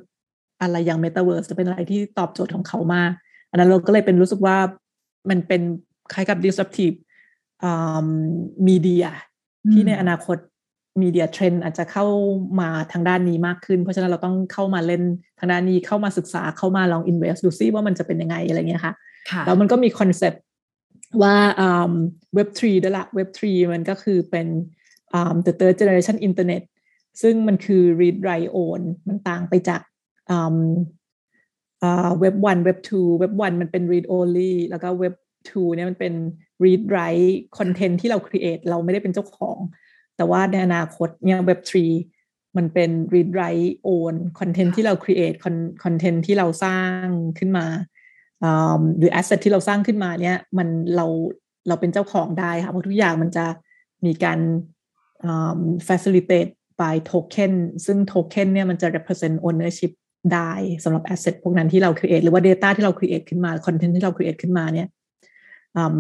อะไรอย่าง Metaverse จะเป็นอะไรที่ตอบโจทย์ของเขามาก อันนั้นเราก็เลยเป็นรู้สึกว่ามันเป็นคล้ายกับ disruptive มีเดียที่ในอนาคตมีเดียเทรนด์อาจจะเข้ามาทางด้านนี้มากขึ้น เพราะฉะนั้นเราต้องเข้ามาเล่นทางด้านนี้เข้ามาศึกษาเข้ามาลอง invest ดูซิว่ามันจะเป็นยังไงอะไรเงี้ยค่ะแล้วมันก็มี concept ว่า Web3 ด้วยละ Web3 มันก็คือเป็น the third generation internet ซึ่งมันคือ read write own มันต่างไปจาก เว็บวันเว็บทูเว็บวันมันเป็น read only แล้วก็เว็บทูเนี่ยมันเป็น read write content ที่เรา create เราไม่ได้เป็นเจ้าของ แต่ว่าในอนาคตเนี่ยเว็บทรีมันเป็น read write own content ที่เรา create content ที่เราสร้างขึ้นมาหรือ asset ที่เราสร้างขึ้นมาเนี่ยมันเราเราเป็นเจ้าของได้ค่ะเพราะทุกอย่างมันจะมีการ facilitate by token ซึ่ง token เนี่ยมันจะ represent ownership ได้สำหรับ asset พวกนั้นที่เรา create หรือว่า data ที่เรา create ขึ้นมา content ที่เรา create ขึ้นมาเนี่ย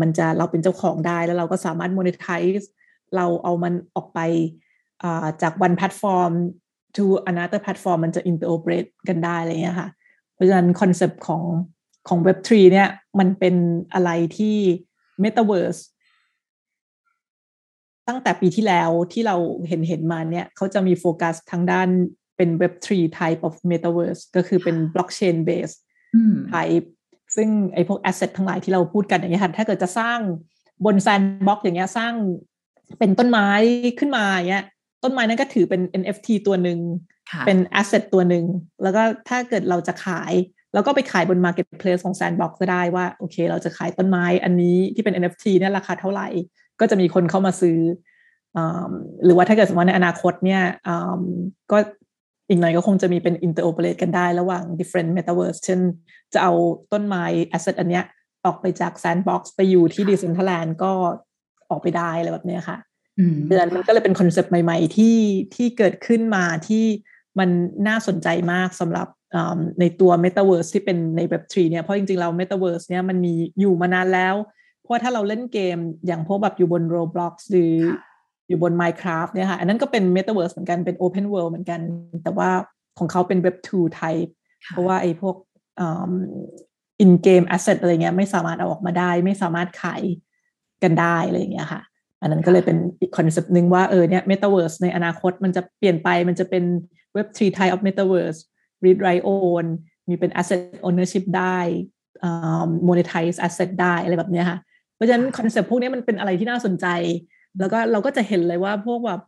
มันจะเราเป็นเจ้าของได้แล้วเราก็สามารถ monetize เราเอามันออกไปจาก one platform to another platform มันจะ interoperate กันได้อะไรเงี้ยค่ะ เพราะฉะนั้น concept ของของ Web3 เนี่ยมันเป็นอะไรที่ Metaverse ตั้งแต่ปีที่แล้วที่เราเห็นเห็นมาเนี่ยเขาจะมีโฟกัสทางด้าน เป็น Web3 type of metaverse ก็คือเป็น blockchain based type ซึ่งไอ้พวก asset ทั้งหลายที่เราพูดกันอย่างเงี้ยค่ะถ้าเกิดจะสร้างบน sandbox อย่างเงี้ยสร้างเป็นต้นไม้ขึ้นมาอย่างเงี้ยต้นไม้นั้นก็ถือเป็น NFT ตัวหนึ่งเป็น asset ตัวหนึ่งแล้วก็ถ้าเกิดเราจะขายแล้วก็ไปขายบน Marketplace ของ Sandbox ก็ได้ว่า โอเค เราจะขายต้นไม้อันนี้ที่เป็น NFT เนี่ยราคาเท่าไหร่ ก็จะมีคนเข้ามาซื้ออหรือว่าถ้าเกิดสมมติในอนาคตเนี่ยก็ อีกหน่อยก็คงจะมีเป็น interoperate กันได้ระหว่าง different metaverse เช่น จะเอาต้นไม้ asset อันเนี้ยออกไปจาก Sandbox ไปอยู่ที่ Decentraland ก็ออกไปได้อะไรแบบนี้ค่ะเดือนมันก็เลยเป็นคอนเซปต์ใหม่ ๆ ที่ที่เกิดขึ้นมาที่มันน่าสนใจมากสำหรับในตัว Metaverse ที่เป็นใน Web3 เนี่ยเพราะจริงๆเรา Metaverse เนี่ยมันมีอยู่มานานแล้ว เพราะถ้าเราเล่นเกมอย่างพวกแบบอยู่บน Roblox หรือ อยู่บน Minecraft เนี่ยค่ะ อันนั้นก็เป็น Metaverse เหมือนกันเป็น Open World เหมือนกัน แต่ว่าของเขาเป็น Web 2 type เพราะว่าไอ้พวก in game asset อะไรเงี้ยไม่สามารถเอาออกมาได้ ไม่สามารถขายกันได้อะไรอย่างเงี้ยค่ะ อันนั้นก็เลยเป็นอีกคอนเซปต์หนึ่งว่าเออเนี่ย Metaverse ในอนาคตมันจะเปลี่ยนไปมันจะเป็น Web 3 type of Metaverse read write own มีเป็น asset ownership ได้ monetize asset ได้อะไรแบบนี้ค่ะ เพราะฉะนั้น concept พวกนี้มันเป็นอะไรที่น่าสนใจ แล้วก็เราก็จะเห็นเลยว่าพวกแบบ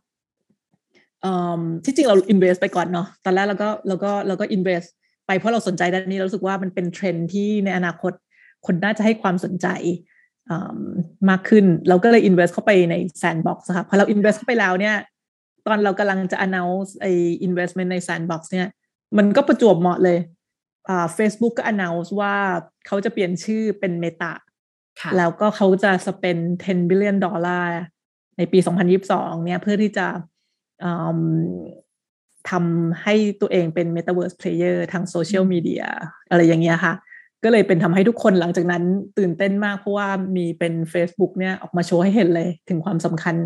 ที่จริงเรา invest ไปก่อนเนาะตอนแรกเราก็เราก็เราก็ invest ไปเพราะเราสนใจด้านนี้เราสึกว่ามันเป็นเทรนที่ในอนาคตคนน่าจะให้ความสนใจมากขึ้น เราก็เลย invest เข้าไปใน sandbox ค่ะพอเรา invest เข้าไปแล้วเนี่ย ตอนเรากำลังจะ announce ไอ้ investment ใน sandbox เนี่ย มันก็ประจวบเหมาะเลยอ่า Facebook ก็ announce ว่าเขาจะเปลี่ยนชื่อเป็น Meta แล้วก็เขาจะสเปน10 billion ดอลลาร์ ในปี 2022 เนี่ยเพื่อที่จะทำให้ตัวเองเป็น Metaverse Player ทางโซเชียลมีเดียอะไรอย่างเงี้ยค่ะ ก็เลยเป็นทำให้ทุกคนหลังจากนั้นตื่นเต้นมาก เพราะว่ามีเป็น Facebook เนี่ยออกมาโชว์ให้เห็นเลยถึงความสำคัญ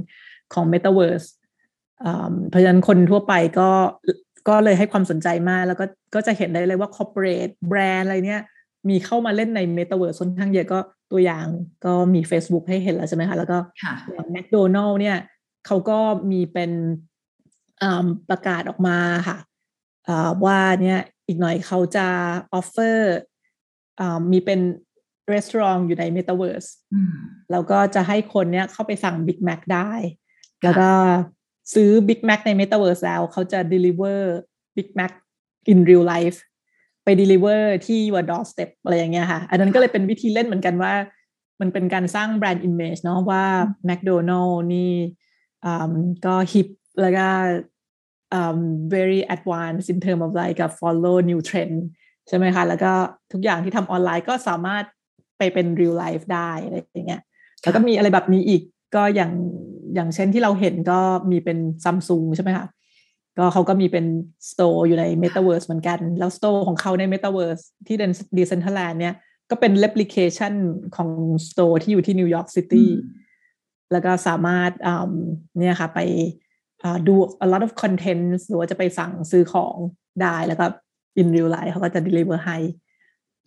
ของ Metaverse เพราะฉะนั้นคนทั่วไปก็ก็เลยให้ความสนใจมาก แล้วก็ก็จะเห็นได้เลยว่า corporate แบรนด์อะไรเนี้ยมีเข้ามาเล่นใน Metaverse ค่อนข้างเยอะก็ ตัวอย่างก็มี Facebook ให้เห็นแล้วใช่ไหมคะ แล้วก็อย่าง McDonald เนี่ยเขาก็มีเป็นประกาศออกมาค่ะว่าเนี่ยอีกหน่อยเขาจะ offer มีเป็น restaurant อยู่ใน Metaverse แล้วก็จะให้คนเนี้ยเข้าไปสั่ง Big Mac ได้ แล้วก็ซื้อ Big Mac ใน Metaverse แล้วเขาจะ deliver Big Mac in real life ไป deliver ที่ your doorstep อะไรอย่างเงี้ยค่ะ อันนั้นก็เลยเป็นวิธีเล่นเหมือนกันว่า มันเป็นการสร้างแบรนด์ image เนาะว่า McDonald นี่ก็ hipแล้วก็ um, very advanced in term of like a follow new trend ใช่ไหมคะ แล้วก็ทุกอย่างที่ทำออนไลน์ก็สามารถไปเป็น real life ได้อะไรอย่างเงี้ย แล้วก็มีอะไรแบบนี้อีกก็อย่างอย่างเช่นที่เราเห็นก็มีเป็นซัมซุงใช่ไหมคะ ก็เขาก็มีเป็น store อยู่ใน Metaverse เหมือนกัน แล้ว store ของเขาใน Metaverse ที่ Decentraland เนี่ย ก็เป็น replication ของ store ที่อยู่ที่ New York Cityแล้วก็สามารถเนี่ยค่ะไปดู a lot of content หรือว่าจะไปสั่งซื้อของได้แล้วก็ in real life เขาก็จะ deliver ให้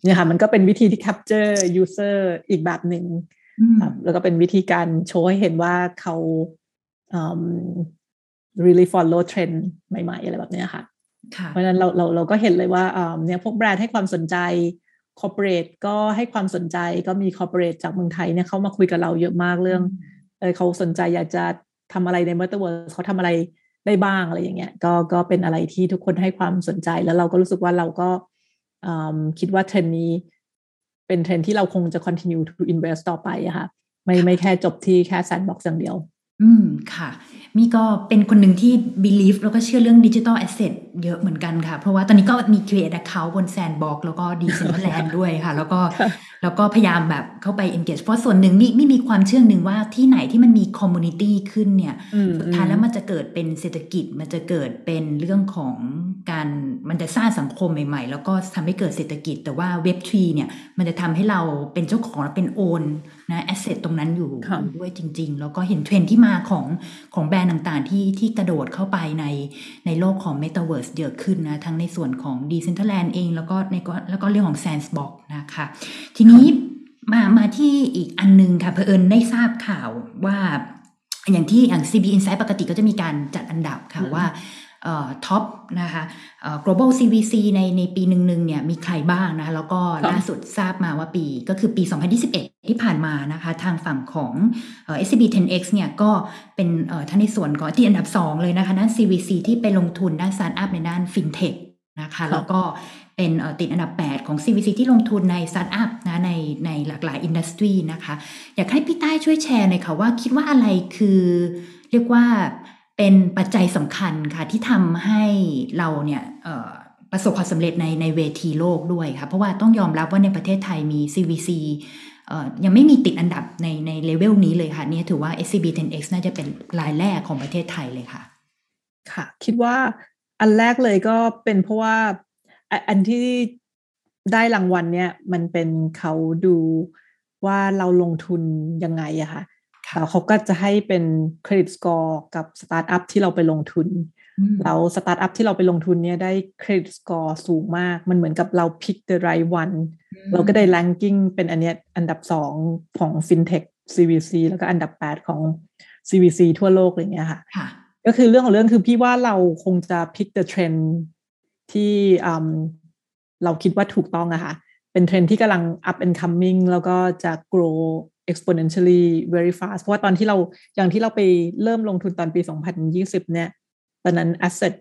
เนี่ยค่ะมันก็เป็นวิธีที่ capture user อีกแบบหนึ่งแล้วก็เป็นวิธีการโชว์ให้เห็นว่าเขา um, really follow trend ใหม่ๆ อะไรแบบนี้ค่ะ เพราะฉะนั้นเราเราเราก็เห็นเลยว่าเนี่ยพวกแบรนด์ให้ความสนใจ corporate ก็ให้ความสนใจก็มี corporate จากเมืองไทยเนี่ยเขามาคุยกับเราเยอะมากเรื่องเออเขาสนใจอยากจะทำอะไรใน Metaverse เขาทำอะไรได้บ้างอะไรอย่างเงี้ยก็ก็เป็นอะไรที่ทุกคนให้ความสนใจแล้วเราก็รู้สึกว่าเราก็คิดว่าเทรนนี้เป็นเทรนที่เราคงจะ continue to invest ต่อไปอะค่ะไม่ไม่แค่จบที่แค่ sandbox อย่างเดียว อืมค่ะ มีก็เป็นคนหนึ่งที่ believe แล้วก็เชื่อเรื่อง digital asset เยอะเหมือนกันค่ะ เพราะว่าตอนนี้ก็มี create account บน sandbox แล้วก็ decentraland ด้วยค่ะ แล้วก็แล้วก็พยายามแบบเข้าไป engage เพราะส่วนหนึ่งมีไม่มีความเชื่อหนึ่งว่าที่ไหนที่มันมี community ขึ้นเนี่ยสุดท้ายแล้วมันจะเกิดเป็นเศรษฐกิจมันจะเกิดเป็นเรื่องของการมันจะสร้างสังคมใหม่ ๆ แล้วก็ทำให้เกิดเศรษฐกิจ แต่ว่าเว็บทรีเนี่ยมันจะทำให้เราเป็นเจ้าของและเป็นโอน นะแอสเซทตรงนั้นอยู่ด้วยจริง ๆ แล้วก็เห็นเทรนที่มาของของแบรนด์ต่างๆ ที่ที่กระโดดเข้าไปในในโลกของ Metaverse เยอะขึ้นนะ ทั้งในส่วนของ Decentraland เอง แล้วก็ในแล้วก็เรื่องของ Sandbox นะคะ ทีนี้มามาที่อีกอันนึงค่ะเพอเอิญได้ทราบข่าวว่าอย่างที่อย่าง CB Insight ปกติก็จะมีการจัดอันดับค่ะว่า top นะคะ global CVC ในในปีหนึ่งๆเนี่ยมีใครบ้างนะแล้วก็ล่าสุดทราบมาว่าปีก็คือปี 2021 ที่ผ่านมานะคะ ทางฝั่งของ SCB 10X เนี่ยก็เป็นท่านในส่วนก่อนที่อันดับ 2 เลยนะคะนั่น CVC ที่ไปลงทุนด้านสตาร์ทอัพในด้านฟินเทคนะคะแล้วก็เป็นติดอันดับ 8 ของ CVC ที่ลงทุนในสตาร์ทอัพนะในในหลากหลาย industry นะคะ อยากให้พี่ใต้ช่วยแชร์หน่อยค่ะว่าคิดว่าอะไรคือเรียกว่า เป็นปัจจัยสำคัญค่ะที่ทำให้เราเนี่ยประสบความสำเร็จในในเวทีโลกด้วยค่ะ เพราะว่าต้องยอมรับว่าในประเทศไทยมี CVC ยังไม่มีติดอันดับในในเลเวลนี้เลยค่ะนี่ถือว่า SCB 10X น่าจะเป็นรายแรกของประเทศไทยเลยค่ะ ค่ะ คิดว่าอันแรกเลยก็เป็นเพราะว่าอันที่ได้รางวัลเนี่ยมันเป็นเขาดูว่าเราลงทุนยังไงอะค่ะ แล้วเขาก็จะให้เป็น credit score กับสตาร์ทอัพที่เราไปลงทุนแล้วสตาร์ทอัพที่เราไปลงทุนเนี่ยได้ credit score สูงมาก มันเหมือนกับเรา pick the right one เราก็ได้ ranking เป็นอันเนี้ยอันดับสองของ fintech CVC แล้วก็อันดับแปดของ CVC ทั่วโลกอะไรเงี้ยค่ะ ก็คือเรื่องของเรื่องคือพี่ว่าเราคงจะ pick the trend ที่เราคิดว่าถูกต้องอะค่ะ เป็นเทรนที่กำลัง up and coming แล้วก็จะ grow exponentially very fast เพราะว่าตอนที่เราอย่างที่เราไปเริ่มลงทุนตอนปี 2020 เนี่ย ตอนนั้น asset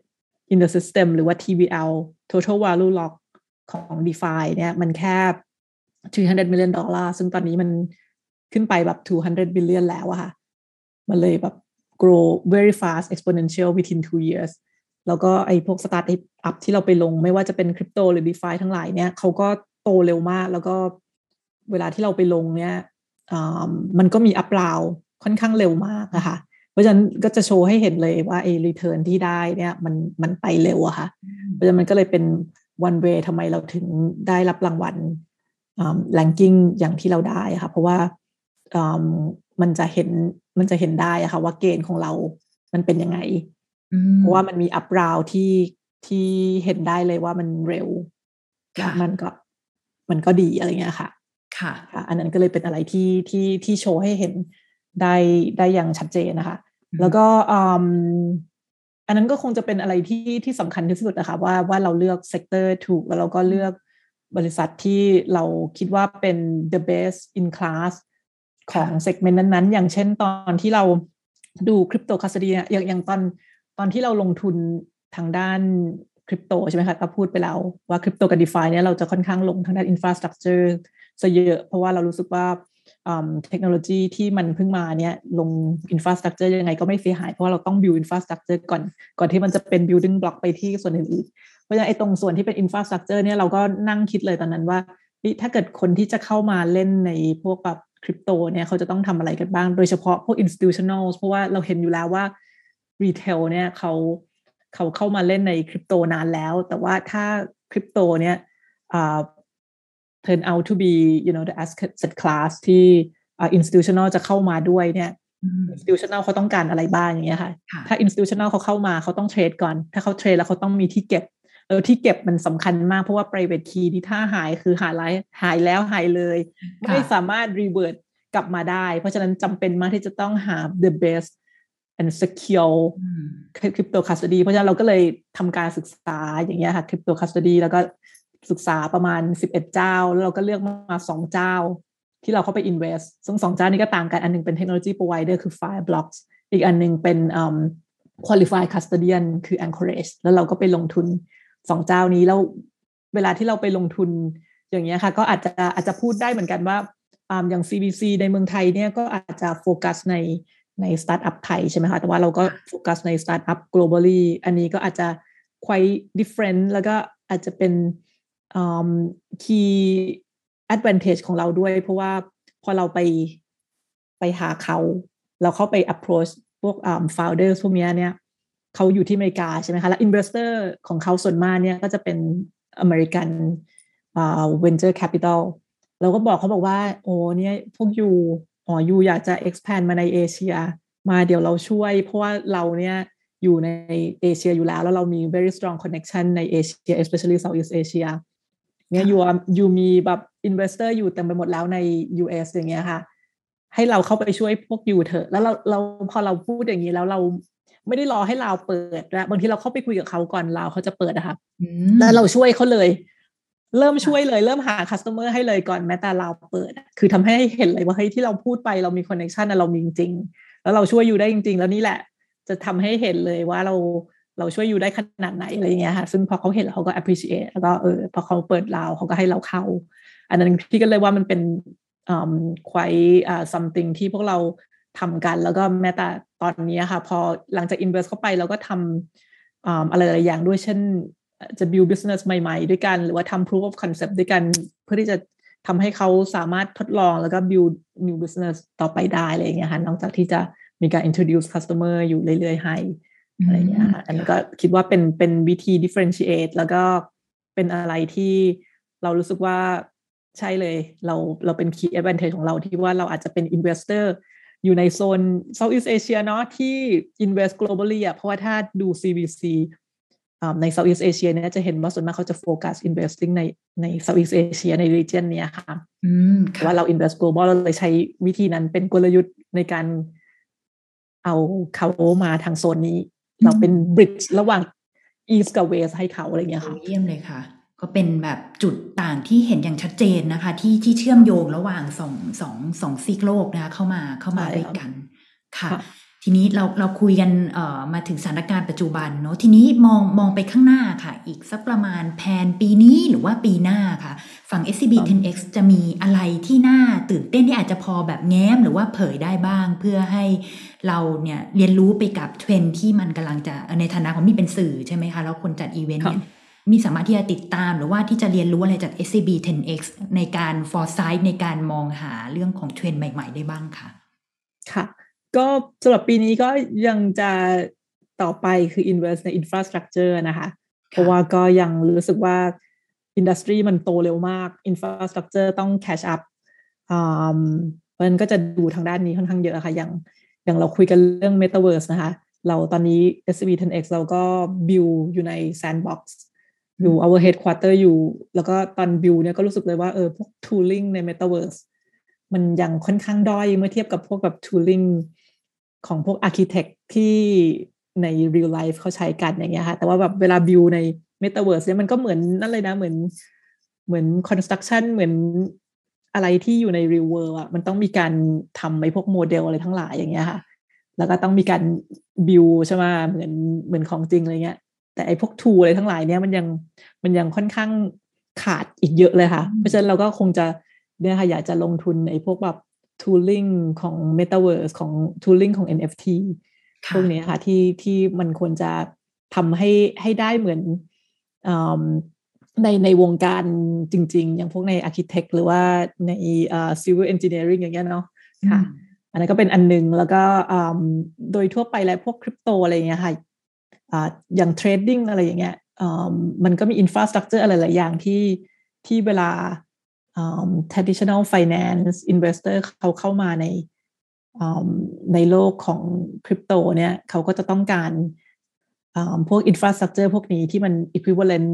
in the system หรือว่า TVL total value lock ของ DeFi เนี่ยมันแค่ 300 million ดอลลาร์ซึ่งตอนนี้มันขึ้นไปแบบ 200 billion แล้วอะค่ะ มันเลยแบบ grow very fast exponential within two years แล้วก็ไอ้พวกสตาร์ทอัพที่เราไปลงไม่ว่าจะเป็นคริปโตหรือ d e f าทั้งหลายเนี่ยเขาก็โตเร็วมาก แล้วก็เวลาที่เราไปลงเนี่ย มันก็มีอัพราวค่อนข้างเร็วมากนะคะเพราะฉะนั้นก็จะโชว์ให้เห็นเลยว่าไอ้รีเทิร์นที่ได้เนี่ยมันมันไปเร็วอะค่ะ เพราะฉะนั้นมันก็เลยเป็นวันเวทำไมเราถึงได้รับรางวัล ranking อย่างที่เราได้ค่ะ เพราะว่ามันจะเห็นมันจะเห็นได้อะค่ะว่า gain ของเรา มันเป็นยังไง เพราะว่ามันมี up round ที่ที่เห็นได้เลยว่ามันเร็ว มันก็มันก็ดีอะไรเงี้ยค่ะ ค่ะ อันนั้นก็เลยเป็นอะไรที่ที่ที่โชว์ให้เห็นได้ได้อย่างชัดเจนนะคะ แล้วก็อันนั้นก็คงจะเป็นอะไรที่ที่สำคัญที่สุดนะคะว่าว่าเราเลือก sector ถูกแล้วเราก็เลือกบริษัทที่เราคิดว่าเป็น the best in class ของ segment นั้นๆ อย่างเช่นตอนที่เราดู crypto custody เนี่ยอย่างอย่างตอนตอนที่เราลงทุนทางด้านคริปโตใช่ไหมคะก็พูดไปแล้วว่าคริปโตกับ DeFi เนี่ยเราจะค่อนข้างลงทางด้าน infrastructure ซะเยอะ เพราะว่าเรารู้สึกว่าเทคโนโลยีที่มันเพิ่งมาเนี่ยลง infrastructure ยังไงก็ไม่เสียหาย เพราะว่าเราต้อง build infrastructure ก่อน ก่อนที่มันจะเป็น building block ไปที่ส่วนอื่นๆเพราะฉะนั้นไอ้ตรงส่วนที่เป็น infrastructure เนี่ยเราก็นั่งคิดเลยตอนนั้นว่าถ้าเกิดคนที่จะเข้ามาเล่นในพวกแบบคริปโตเนี่ยเขาจะต้องทำอะไรกันบ้าง โดยเฉพาะพวก institutional เพราะว่าเราเห็นอยู่แล้วว่า retail เนี่ยเขาเขาเข้ามาเล่นในคริปโตนานแล้ว แต่ว่าถ้าคริปโตเนี่ย turn out to be you know the asset class ที่ uh, institutional จะเข้ามาด้วยเนี่ย institutional เขาต้องการอะไรบ้างอย่างเงี้ยค่ะ ถ้า institutional เขาเข้ามาเขาต้องเทรดก่อน ถ้าเขาเทรดแล้วเขาต้องมีที่เก็บเออที่เก็บมันสำคัญมากเพราะว่า private key ที่ถ้าหายคือหายไรหายแล้วหายเลย ไม่สามารถ revert กลับมาได้ เพราะฉะนั้นจำเป็นมากที่จะต้องหา the best and secure crypto custody เพราะฉะนั้นเราก็เลยทำการศึกษาอย่างเงี้ยค่ะ crypto custody แล้วก็ ศึกษาประมาณ 11 เจ้า แล้วเราก็เลือกมาสองเจ้า ที่เราเข้าไป invest ซึ่งสองเจ้านี้ก็ต่างกัน อันนึงเป็น technology provider คือ Fireblocks อีกอันนึงเป็น um, qualified custodian คือ Anchorage แล้วเราก็ไปลงทุนสองเจ้านี้แล้วเวลาที่เราไปลงทุนอย่างเงี้ยค่ะ ก็อาจจะอาจจะพูดได้เหมือนกันว่าอย่าง CVC ในเมืองไทยเนี่ยก็อาจจะโฟกัสในในสตาร์ทอัพไทยใช่ไหมคะ แต่ว่าเราก็โฟกัสในสตาร์ทอัพ globally อันนี้ก็อาจจะ quite different แล้วก็อาจจะเป็น key advantage ของเราด้วย เพราะว่าพอเราไปไปหาเขา เราเข้าไป approach พวก founders พวกนี้เนี่ยเขาอยู่ที่อเมริกาใช่ไหมคะ แล้ว investor ของเขาส่วนมากเนี่ยก็จะเป็นอเมริกัน venture capital เราก็บอกเขาบอกว่า โอ้เนี่ยพวกยูอ๋อยูอยากจะ expand มาในเอเชีย มาเดี๋ยวเราช่วย เพราะว่าเราเนี่ยอยู่ในเอเชียอยู่แล้ว แล้วเรามี very strong connection ในเอเชีย especially Southeast Asia เนี่ยยูyou มีแบบ investor อยู่เต็มไปหมดแล้วใน US อย่างเงี้ยค่ะ ให้เราเข้าไปช่วยพวก you เถอะ แล้วเราเราพอเราพูดอย่างนี้แล้วเราไม่ได้รอให้เราเปิดนะบางทีเราเข้าไปคุยกับเขาก่อนเราเขาจะเปิดอะค่ะแล้วเราช่วยเขาเลย เริ่มช่วยเลย เริ่มหา customer ให้เลยก่อนแม้แต่เราเปิด คือทำให้เห็นเลยว่าเฮ้ยที่เราพูดไปเรามี connection เรามีจริงแล้วเราช่วย you ได้จริง ๆ แล้วนี่แหละ จะทำให้เห็นเลยว่าเรา เราช่วย you ได้ขนาดไหนอะไรอย่างเงี้ยค่ะ ซึ่งพอเขาเห็นเขาก็ appreciate แล้วก็เออพอเขาเปิดเราเขาก็ให้เราเข้า อันนั้นพี่ก็เลยว่ามันเป็นควายอ่า something ที่พวกเราทำกันแล้วก็แม้แต่ตอนนี้ค่ะ พอหลังจาก invest เข้าไปเราก็ทำอะไรหลายอย่างด้วยเช่นจะ build business ใหม่ๆ ด้วยกัน หรือว่าทำ proof of concept ด้วยกัน เพื่อที่จะทำให้เขาสามารถทดลองแล้วก็ build new business ต่อไปได้อะไรอย่างเงี้ยค่ะนอกจากที่จะมีการ introduce customer อยู่เรื่อยๆให้ อะไรเงี้ยอันนี้ก็คิดว่าเป็นเป็นวิธี differentiate แล้วก็เป็นอะไรที่เรารู้สึกว่าใช่เลย เราเราเป็น key advantage ของเราที่ว่าเราอาจจะเป็น investor อยู่ในโซน Southeast Asia เนาะที่ invest globally อะเพราะว่าถ้าดู CVC ใน Southeast Asia เนี่ยจะเห็นว่าส่วนมากเขาจะโฟกัส investing ในใน Southeast Asia ใน region เนี้ยค่ะว่าเรา invest global เราเลยใช้วิธีนั้นเป็นกลยุทธ์ในการเอาเขามาทางโซนนี้ เราเป็น bridge ระหว่าง east กับ west ให้เขาอะไรเงี้ยค่ะเยี่ยมเลยค่ะ ก็เป็นแบบจุดต่างที่เห็นอย่างชัดเจนนะคะ ที่ที่เชื่อมโยงระหว่างสองสองสองซีกโลกนะคะเข้ามาเข้ามาด้วยกันค่ะ ทีนี้เราเราคุยกันมาถึงสถานการณ์ปัจจุบันเนาะทีนี้มองมองไปข้างหน้าค่ะ อีกสักประมาณแผนปีนี้หรือว่าปีหน้าค่ะ ฝั่ง SCB 10X จะมีอะไรที่น่าตื่นเต้นที่อาจจะพอแบบแง้มหรือว่าเผยได้บ้าง เพื่อให้เราเนี่ยเรียนรู้ไปกับเทรนด์ที่มันกำลังจะในฐานะของมีเป็นสื่อใช่ไหมคะ แล้วคนจัดอีเวนต์เนี่ยมีสามารถที่จะติดตามหรือว่าที่จะเรียนรู้อะไรจาก SCB 10X ในการ foresight ในการมองหาเรื่องของเทรนด์ใหม่ ๆ ได้บ้างค่ะ ค่ะ ก็สำหรับปีนี้ก็ยังจะต่อไปคือ invest ใน infrastructure นะคะ เพราะว่าก็ยังรู้สึกว่า industry มันโตเร็วมาก infrastructure ต้อง catch up มันก็จะดูทางด้านนี้ค่อนข้างเยอะค่ะอย่างอย่างเราคุยกันเรื่อง metaverse นะคะ เราตอนนี้ SCB 10X เราก็ build อยู่ใน sandbox อยู่ our headquarter อยู่ แล้วก็ตอน build เนี่ยก็รู้สึกเลยว่าเออพวก tooling ใน metaverse มันยังค่อนข้างด้อยเมื่อเทียบกับพวกแบบ tooling ของพวกอาร์เคเต็กที่ใน real life เขาใช้กันอย่างเงี้ยค่ะ แต่ว่าแบบเวลาบิวใน metaverse เนี่ยมันก็เหมือนนั่นเลยนะเหมือนเหมือน construction เหมือนอะไรที่อยู่ใน real world อะมันต้องมีการทำไอ้พวกโมเดลอะไรทั้งหลายอย่างเงี้ยค่ะ แล้วก็ต้องมีการบิวใช่ไหมเหมือนเหมือนของจริงอะไรเงี้ย แต่ไอ้พวกทูอะไรทั้งหลายเนี่ยมันยังมันยังค่อนข้างขาดอีกเยอะเลยค่ะ เพราะฉะนั้นเราก็คงจะเนี่ยค่ะอยากจะลงทุนไอ้พวกแบบ tooling ของ Metaverse ของ tooling ของ NFT พวกนี้ค่ะที่ที่มันควรจะทำให้ให้ได้เหมือนในในวงการจริง ๆ อย่างพวกใน Architect หรือว่าใน Civil Engineering อย่างเงี้ยเนาะค่ะ อันนั้นก็เป็นอันนึง แล้วก็โดยทั่วไปแล้วพวกคริปโตอะไรอย่างเงี้ยค่ะอย่าง trading อะไรอย่างเงี้ยมันก็มี infrastructure อะไรหลายอย่างที่ที่เวลา traditional finance investor เขาเข้ามาในในโลกของคริปโตเนี่ยเขาก็จะต้องการพวก infrastructure พวกนี้ที่มัน equivalent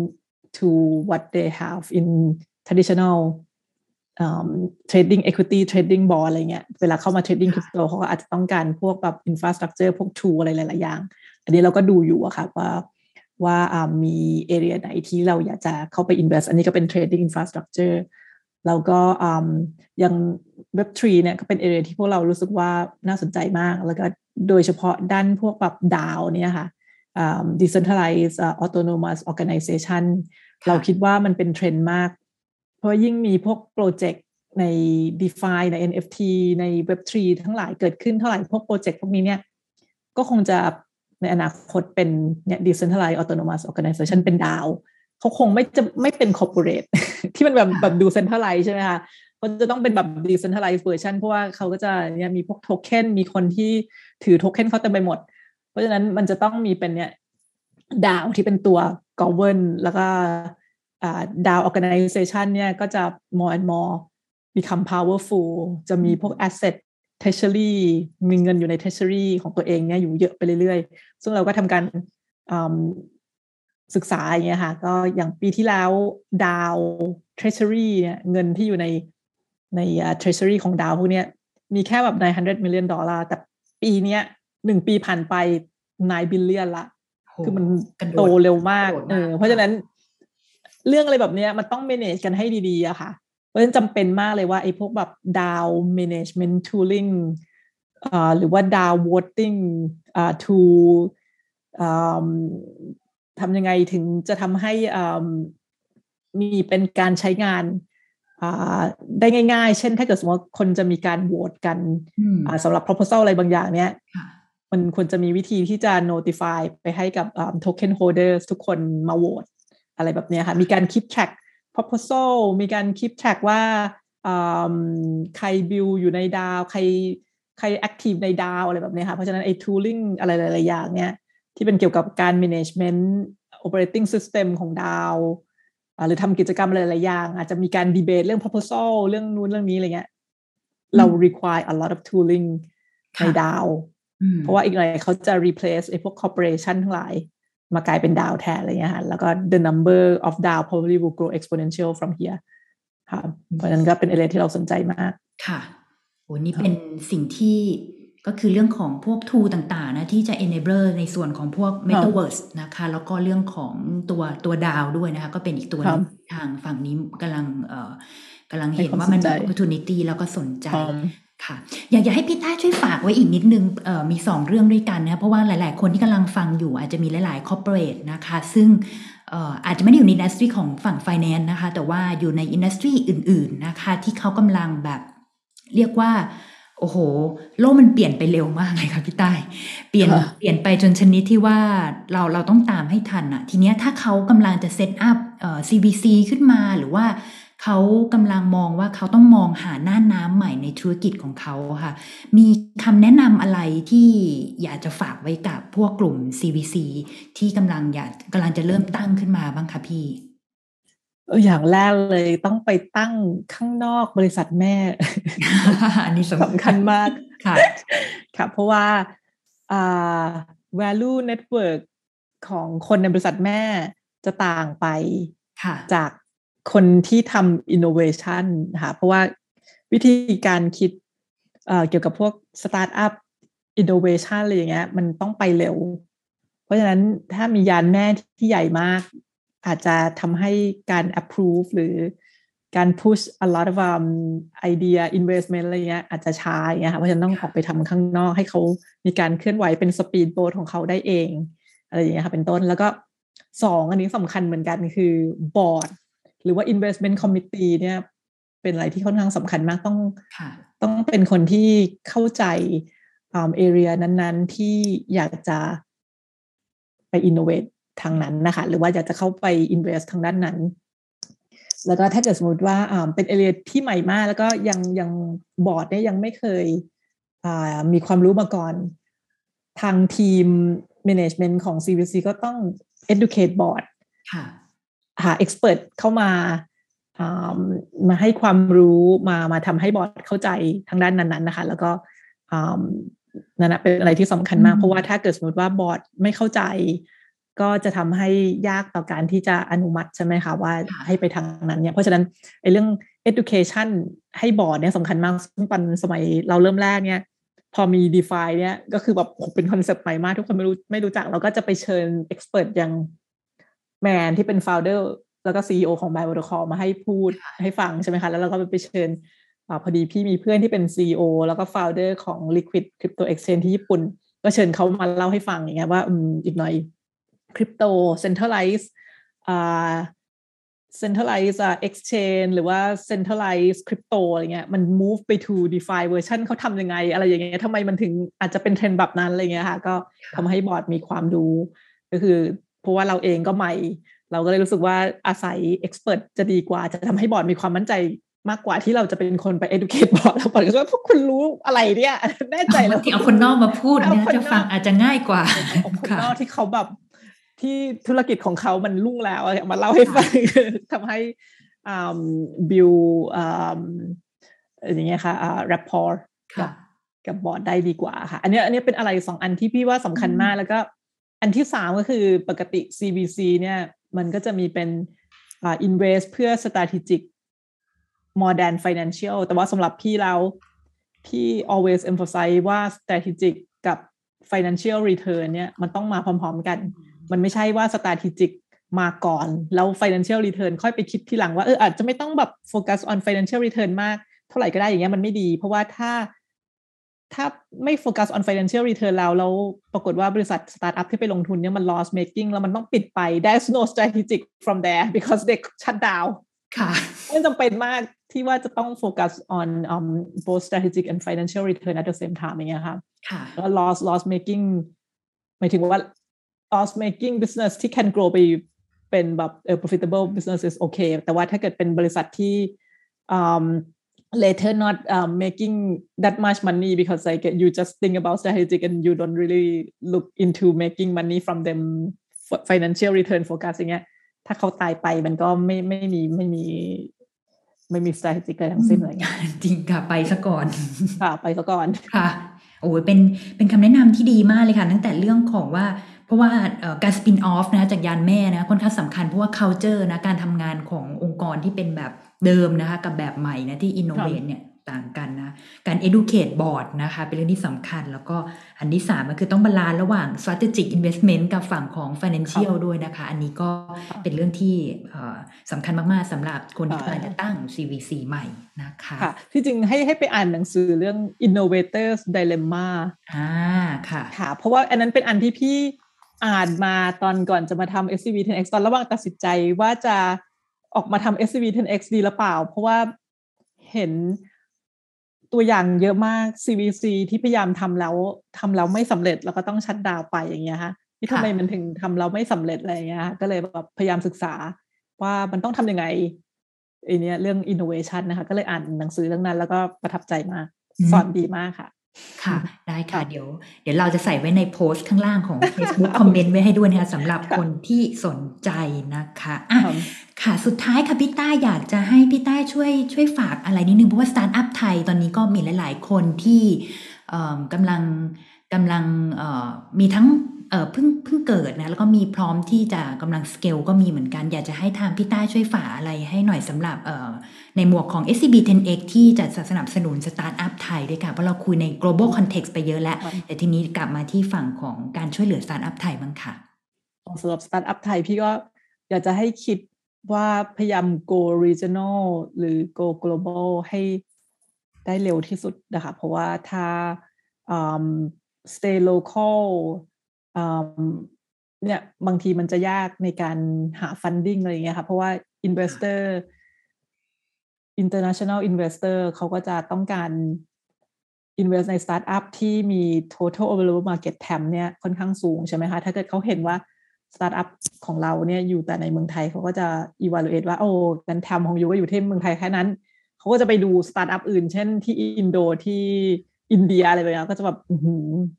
to what they have in traditional um, trading equity trading bond อะไรเงี้ย เวลาเข้ามา trading คริปโตเขาก็อาจจะต้องการพวกแบบ infrastructure พวก tool อะไรหลาย ๆ อย่าง อันนี้เราก็ดูอยู่อะค่ะว่าว่ามีเอเรียไหนที่เราอยากจะเข้าไป invest อันนี้ก็เป็น trading infrastructure แล้วก็ยัง Web3 เนี่ยก็เป็น area ที่พวกเรารู้สึกว่าน่าสนใจมาก แล้วก็โดยเฉพาะด้านพวกแบบ DAO เนี่ยค่ะ decentralized autonomous organization เราคิดว่ามันเป็นเทรนด์มาก เพราะยิ่งมีพวกโปรเจกต์ใน DeFi ใน NFT ใน Web3 ทั้งหลายเกิดขึ้นเท่าไหร่ พวกโปรเจกต์พวกนี้เนี่ยก็คงจะในอนาคตเป็นเนี่ย decentralized autonomous organization เป็น DAO เขาคงไม่จะไม่เป็น corporate ที่มันแบบแบบดู centralized ใช่ไหมคะเขาจะต้องเป็นแบบ decentralized version เพราะว่าเขาก็จะเนี่ยมีพวกโทเค็นมีคนที่ถือโทเค็นเขาเต็มไปหมด เพราะฉะนั้นมันจะต้องมีเป็นเนี่ย DAO ที่เป็นตัว govern แล้วก็ DAO organization เนี่ยก็จะ more and more become powerful จะมีพวก asset treasury มีเงินอยู่ใน treasury ของตัวเองเนี่ยอยู่เยอะไปเรื่อยๆ ซึ่งเราก็ทำการ ศึกษาอย่างเงี้ยค่ะ ก็อย่างปีที่แล้วดาว treasury เนี่ยเงินที่อยู่ในใน treasury ของดาวพวกเนี้ยมีแค่แบบ 900 million ดอลลาร์แต่ปีเนี้ยหนึ่งปีผ่านไป 9 billion ละ คือมันโตเร็วมากเออเพราะฉะนั้นเรื่องอะไรแบบเนี้ยมันต้อง manage กันให้ดีๆอะค่ะ เพราะฉะนั้นจำเป็นมากเลยว่าไอ้พวกแบบดาว management tooling อ่าหรือว่าดาว voting อ่า tool ทำยังไงถึงจะทำให้มีเป็นการใช้งานได้ง่ายๆ เช่นถ้าเกิดสมมติคนจะมีการโหวตกันสำหรับ proposal อะไรบางอย่างเนี้ยมันควรจะมีวิธีที่จะ notify ไปให้กับ token holders ทุกคนมาโหวตอะไรแบบนี้ค่ะ มีการ keep track proposal มีการ keep track ว่าใครบิลอยู่ในดาว ใครใคร active ในดาวอะไรแบบนี้ค่ะ เพราะฉะนั้นไอ้ tooling อะไรหลายๆอย่างเนี้ย ที่เป็นเกี่ยวกับการ management operating system ของดาวหรือทำกิจกรรมหลายๆอย่าง อาจจะมีการดีเบตเรื่อง proposal เรื่องนู้นเรื่องนี้อะไรเงี้ยเรา require a lot of tooling ในดาว เพราะว่าอีกหน่อยเขาจะ replace ไอ้พวก corporation ทั้งหลาย มากลายเป็นดาวแทนอะไรเงี้ยค่ะแล้วก็ the number of ดาว probably will grow exponential from here ค่ะเพราะนั้นก็เป็นเอเรียที่เราสนใจมาก ค่ะโอ้นี่เป็นสิ่งที่ ก็คือเรื่องของพวกทูต่างๆนะที่จะ enable ในส่วนของพวก metaverse นะคะ แล้วก็เรื่องของตัวตัวดาวด้วยนะคะ ก็เป็นอีกตัวนึงทางฝั่งนี้กำลังเอ่อกำลังเห็นว่ามันเป็น opportunity แล้วก็สนใจค่ะอยากอยากให้พี่ต้าช่วยฝากไว้อีกนิดนึงเอ่อมีสองเรื่องด้วยกันนะเพราะว่าหลาย ๆ คนที่กำลังฟังอยู่อาจจะมีหลาย ๆ corporate นะคะ ซึ่งอาจจะไม่ได้อยู่ใน industry ของฝั่ง finance นะคะ แต่ว่าอยู่ใน industry อื่น ๆ นะคะ ที่เขากำลังแบบเรียกว่า โอ้โห โลกมันเปลี่ยนไปเร็วมากเลยค่ะพี่ต้เปลี่ยนเปลี่ยนไปจนชนิดที่ว่าเราเราต้องตามให้ทันอะทีเนี้ยถ้าเขากำลังจะ set up เอ่อ CVC ขึ้นมาหรือว่าเขากำลังมองว่าเขาต้องมองหาน่านน้ำใหม่ในธุรกิจของเขาค่ะ มีคำแนะนำอะไรที่อยากจะฝากไว้กับพวกกลุ่ม CVC ที่กำลังอยากกำลังจะเริ่มตั้งขึ้นมาบ้างคะพี่ อย่างแรกเลยต้องไปตั้งข้างนอกบริษัทแม่ อันนี้สำคัญมากค่ะค่ะ เพราะว่า value network ของคนในบริษัทแม่จะต่างไปจากคนที่ทำ innovation ค่ะเพราะว่าวิธีการคิดเกี่ยวกับพวก startup innovation อะไรอย่างเงี้ยมันต้องไปเร็ว เพราะฉะนั้นถ้ามียานแม่ที่ใหญ่มาก อาจจะทำให้การ approve หรือการ push a lot of um, idea investment อะไรเงี้ยอาจจะช้าอย่างเงี้ยค่ะเพราะฉะนั้นต้องออกไปทำข้างนอกให้เขามีการเคลื่อนไหวเป็นสปีดโบ๊ทของเขาได้เอง อะไรอย่างเงี้ยค่ะเป็นต้นแล้วก็สองอันนี้สำคัญเหมือนกันคือบอร์ดหรือว่า investment committee เนี่ยเป็นอะไรที่ค่อนข้างสำคัญมากต้องต้องเป็นคนที่เข้าใจเอเรียนั้น ๆ ที่อยากจะไป innovate ทางนั้นนะคะ หรือว่าอยากจะเข้าไป invest ทางด้านนั้น แล้วก็ถ้าเกิดสมมติว่าเป็นเอเรียที่ใหม่มาก แล้วก็ยังยังบอร์ดเนี่ยยังไม่เคยมีความรู้มาก่อน ทางทีม management ของ CVC ก็ต้อง educate board หา expert เข้ามามาให้ความรู้มามาทำให้บอร์ดเข้าใจทางด้านนั้นๆนะคะ แล้วก็นั่นเป็นอะไรที่สำคัญมาก เพราะว่าถ้าเกิดสมมติว่าบอร์ดไม่เข้าใจ ก็จะทำให้ยากต่อการที่จะอนุมัติใช่ไหมคะว่าให้ไปทางนั้นเนี่ยเพราะฉะนั้นไอ้เรื่อง education ให้บอร์ดเนี่ยสำคัญมากซึ่งปันสมัยเราเริ่มแรกเนี่ยพอมี DeFi เนี่ยก็คือแบบเป็นคอนเซปต์ใหม่มาก ทุกคนไม่รู้ไม่รู้จัก เราก็จะไปเชิญ expert อย่างแมนที่เป็น founder แล้วก็ CEO ของ b i o t o c o l มาให้พูดให้ฟังใช่ไหมคะ แล้วเราก็ไปเชิญอพอดีพี่มีเพื่อนที่เป็น CEO แล้วก็ founder ของ Liquid Crypto Exchange ที่ญี่ปุ่น ก็เชิญเขามาเล่าให้ฟังอย่างเงี้ยว่าอืมอีกหน่อย คริปโตเซ็นทรัลไลซ์อ่าเซ็นทรัลไลซ์อ่า exchange หรือว่าเซ็นทรัลไลซ์คริปโตอะไรเงี้ยมัน move ไป to DeFi version เขาทำยังไง อะไรอย่างเงี้ยทำไมมันถึงอาจจะเป็นเทรนด์แบบนั้นอะไรเงี้ยค่ะ ก็ทำให้บอร์ดมีความรู้ ก็คือ เพราะว่าเราเองก็ใหม่ เราก็เลยรู้สึกว่าอาศัย expert จะดีกว่า จะทำให้บอร์ดมีความมั่นใจมากกว่าที่เราจะเป็นคนไป educate บอร์ดแล้วบอร์ดก็ว่าพวกคุณรู้อะไรเนี่ยแน่ใจแล้วที่เอาคนนอกมาพูดเนี่ยจะฟังอาจจะง่ายกว่าคนนอกที่เขาแบบ ที่ธุรกิจของเขามันรุ่งแล้วมาเล่าให้ฟังทำให้บิลอย่างเงี้ยค่ะ rapport กับกับบอร์ดได้ดีกว่าค่ะ อันนี้อันนี้เป็นอะไรสองอันที่พี่ว่าสำคัญมากแล้วก็อันที่สามก็คือปกติ CVC เนี่ย มันก็จะมีเป็นอ่า invest เพื่อ strategic more than financial แต่ว่าสำหรับพี่เรา พี่ always emphasize ว่า strategic กับ financial return เนี่ย มันต้องมาพร้อมๆกัน มันไม่ใช่ว่า strategic มาก่อน แล้ว financial return ค่อยไปคิดทีหลังว่าเอออาจจะไม่ต้องแบบโฟกัส on financial return มาก เท่าไหร่ก็ได้อย่างเงี้ยมันไม่ดี เพราะว่าถ้าถ้าไม่โฟกัส on financial return แล้วแล้วปรากฏว่าบริษัทสตาร์ทอัพที่ไปลงทุนเนี่ยมัน loss making แล้วมันต้องปิดไป there's no strategic from there because they shut down ค่ะไม่จำเป็นมากที่ว่าจะต้องโฟกัส on um, both strategic and financial return at the same time อย่างเงี้ยค่ะแล้ว loss loss making หมายถึงว่า loss making business ที่ can grow ไปเป็นแบบ profitable business is okay แต่ว่าถ้าเกิดเป็นบริษัทที่ um, later not um, making that much money because like you just think about strategic and you don't really look into making money from them financial return focus อย่างเงี้ยถ้าเขาตายไปมันก็ไม่ไม่มีไม่มี ไม่มี strategic อะไรทั้งสิ้นอะไรเงี้ยจริงค่ะ ไปซะก่อน ค่ะ ไปซะก่อนค่ะโอ้ยเป็นเป็นคำแนะนำที่ดีมากเลยค่ะ ตั้งแต่เรื่องของว่า เพราะว่าการ spin off นะจากยานแม่นะค่อนข้างสำคัญเพราะว่า culture นะการทำงานขององค์กรที่เป็นแบบเดิมนะคะกับแบบใหม่นะที่ innovate เนี่ยต่างกันนะการ educate board นะคะเป็นเรื่องที่สำคัญ แล้วก็อันที่สามก็คือต้อง balance ระหว่าง strategic investment กับฝั่งของ financial ด้วยนะคะ อันนี้ก็เป็นเรื่องที่สำคัญมาก ๆสำหรับคนที่กำลังจะตั้ง CVC ใหม่นะคะค่ะที่จริงให้ให้ไปอ่านหนังสือเรื่อง innovators dilemma อ่าค่ะค่ะ เพราะว่าอันนั้นเป็นอันที่พี่ อ่านมาตอนก่อนจะมาทำ SCV 10X ตอนระหว่างตัดสินใจว่าจะออกมาทำ SCV 10X ดีหรือเปล่า เพราะว่าเห็นตัวอย่างเยอะมาก CVC ที่พยายามทำแล้วทำแล้วไม่สำเร็จแล้วก็ต้องชัดดาวไปอย่างเงี้ยฮะที่ทำไมมันถึงทำแล้วไม่สำเร็จอะไรเงี้ยก็เลยแบบพยายามศึกษาว่ามันต้องทำยังไงไอเนี้ยเรื่อง innovation นะคะ ก็เลยอ่านหนังสือเรื่องนั้น แล้วก็ประทับใจมาก สอนดีมากค่ะ ค่ะ ได้ค่ะเดี๋ยว เดี๋ยวเราจะใส่ไว้ในโพสต์ข้างล่างของ Facebook คอมเมนต์ไว้ให้ด้วยนะคะสำหรับคนที่สนใจนะคะอะค่ะ สุดท้ายค่ะพี่ต้าอยากจะให้พี่ต้าช่วยช่วยฝากอะไรนิดนึง เพราะว่าสตาร์ทอัพไทยตอนนี้ก็มีหลาย ๆ คนที่กำลังกำลังมีทั้ง เออเพิ่งเพิ่งเกิดนะแล้วก็มีพร้อมที่จะกำลังสเกลก็มีเหมือนกัน อยากจะให้ทางพี่ต้าช่วยฝากอะไรให้หน่อยสำหรับเออในหมวกของ SCB 10X ที่จะสนับสนุนสตาร์ทอัพไทยด้วยค่ะ เพราะเราคุยใน global context ไปเยอะแล้ว แต่ทีนี้กลับมาที่ฝั่งของการช่วยเหลือสตาร์ทอัพไทยบ้างค่ะสำหรับสตาร์ทอัพไทยพี่ก็อยากจะให้คิดว่าพยายาม go regional หรือ go global ให้ได้เร็วที่สุดนะคะ เพราะว่าถ้า stay local เนี่ยบางทีมันจะยากในการหา funding อะไรเงี้ยค่ะเพราะว่า investor international investor เขาก็จะต้องการ invest ใน startup ที่มี total available market TAM เนี่ยค่อนข้างสูงใช่ไหมคะ ถ้าเกิดเขาเห็นว่า startup ของเราเนี่ยอยู่แต่ในเมืองไทยเขาก็จะ evaluate ว่า โอ้กัน TAM ของยูก็อยู่ที่เมืองไทยแค่นั้น เขาก็จะไปดู startup อื่น เช่นที่อินโดที่ อินเดียอะไรแบบนี้ก็จะแบบ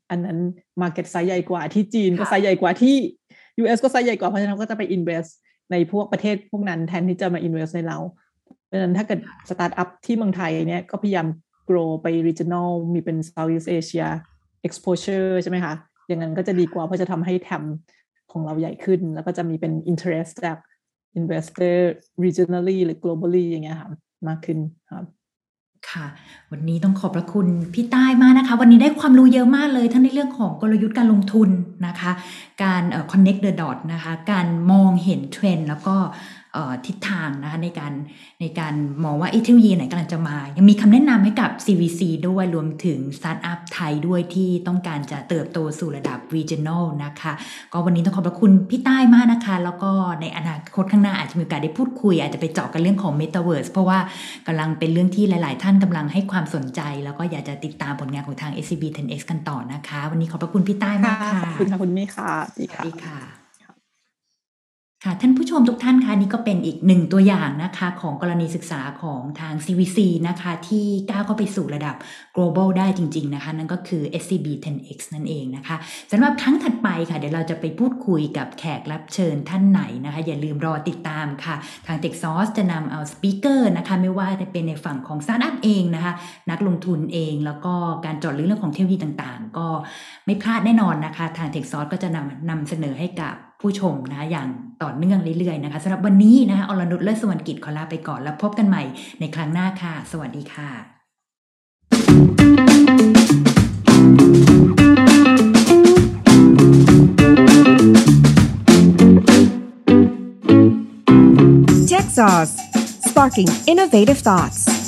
อันนั้นmarket size ใหญ่กว่าที่จีนก็ไซส์ใหญ่กว่าที่ US ก็ไซส์ใหญ่กว่าเพราะฉะนั้นก็จะไป invest ในพวกประเทศพวกนั้นแทนที่จะมา invest ในเราเพราะฉะนั้นถ้าเกิดสตาร์ทอัพที่เมืองไทยเนี่ยก็พยายาม grow ไป regional มีเป็น Southeast Asia exposure ใช่ไหมคะ อย่างนั้นก็จะดีกว่าเพราะจะทำให้ TAM ของเราใหญ่ขึ้น แล้วก็จะมีเป็น interest จาก investor regionally หรือ globally อย่างเงี้ยค่ะมากขึ้นครับ ค่ะ วันนี้ต้องขอบพระคุณพี่ต้ามากนะคะ วันนี้ได้ความรู้เยอะมากเลยทั้งในเรื่องของกลยุทธ์การลงทุนนะคะ การ connect the dot นะคะ การมองเห็นเทรนด์แล้วก็ ทิศทางนะคะในการในการมองว่าเทคโนโลยีไหนกำลังจะมา ยังมีคำแนะนำให้กับ CVC ด้วยรวมถึงสตาร์ทอัพไทยด้วยที่ต้องการจะเติบโตสู่ระดับ regional นะคะ ก็วันนี้ต้องขอบพระคุณพี่ต้ามากนะคะ แล้วก็ในอนาคตข้างหน้าอาจจะมีโอกาสได้พูดคุย อาจจะไปเจาะกันเรื่องของ Metaverse เพราะว่ากำลังเป็นเรื่องที่หลาย ๆ ท่านกำลังให้ความสนใจ แล้วก็อยากจะติดตามผลงานของทาง SCB 10X กันต่อนะคะ วันนี้ขอบพระคุณพี่ใต้มากค่ะขอบคุณค่ะคุณมี่ค่ะสวัสดีค่ะ ค่ะท่านผู้ชมทุกท่านคะนี่ก็เป็นอีกหนึ่งตัวอย่างนะคะของกรณีศึกษาของทาง CVC นะคะที่ก้าวเข้าไปสู่ระดับ global ได้จริง ๆ นะคะ นั่นก็คือ SCB 10X นั่นเองนะคะสำหรับครั้งถัดไปค่ะ เดี๋ยวเราจะไปพูดคุยกับแขกรับเชิญท่านไหนนะคะ อย่าลืมรอติดตามค่ะ ทาง t e x ซ o u r c e จะนำเอาสปีกเกอร์นะคะไม่ว่าจะเป็นในฝั่งของสตาร์ทอัพเองนะคะ นักลงทุนเองแล้วก็การจอดลึกเรื่องของเทคโนโลยีต่างๆ ก็ไม่พลาดแน่นอนนะคะ ทาง t e x ซ o u r c e ก็จะนำนำเสนอให้กับ ผู้ชมนะอย่างต่อเนื่องเรื่อยๆนะคะสำหรับวันนี้นะคะอรนุชเลิศสวรรกิจขอลาไปก่อนแล้วพบกันใหม่ในครั้งหน้าค่ะ สวัสดีค่ะ Tech Sauce Sparking Innovative Thoughts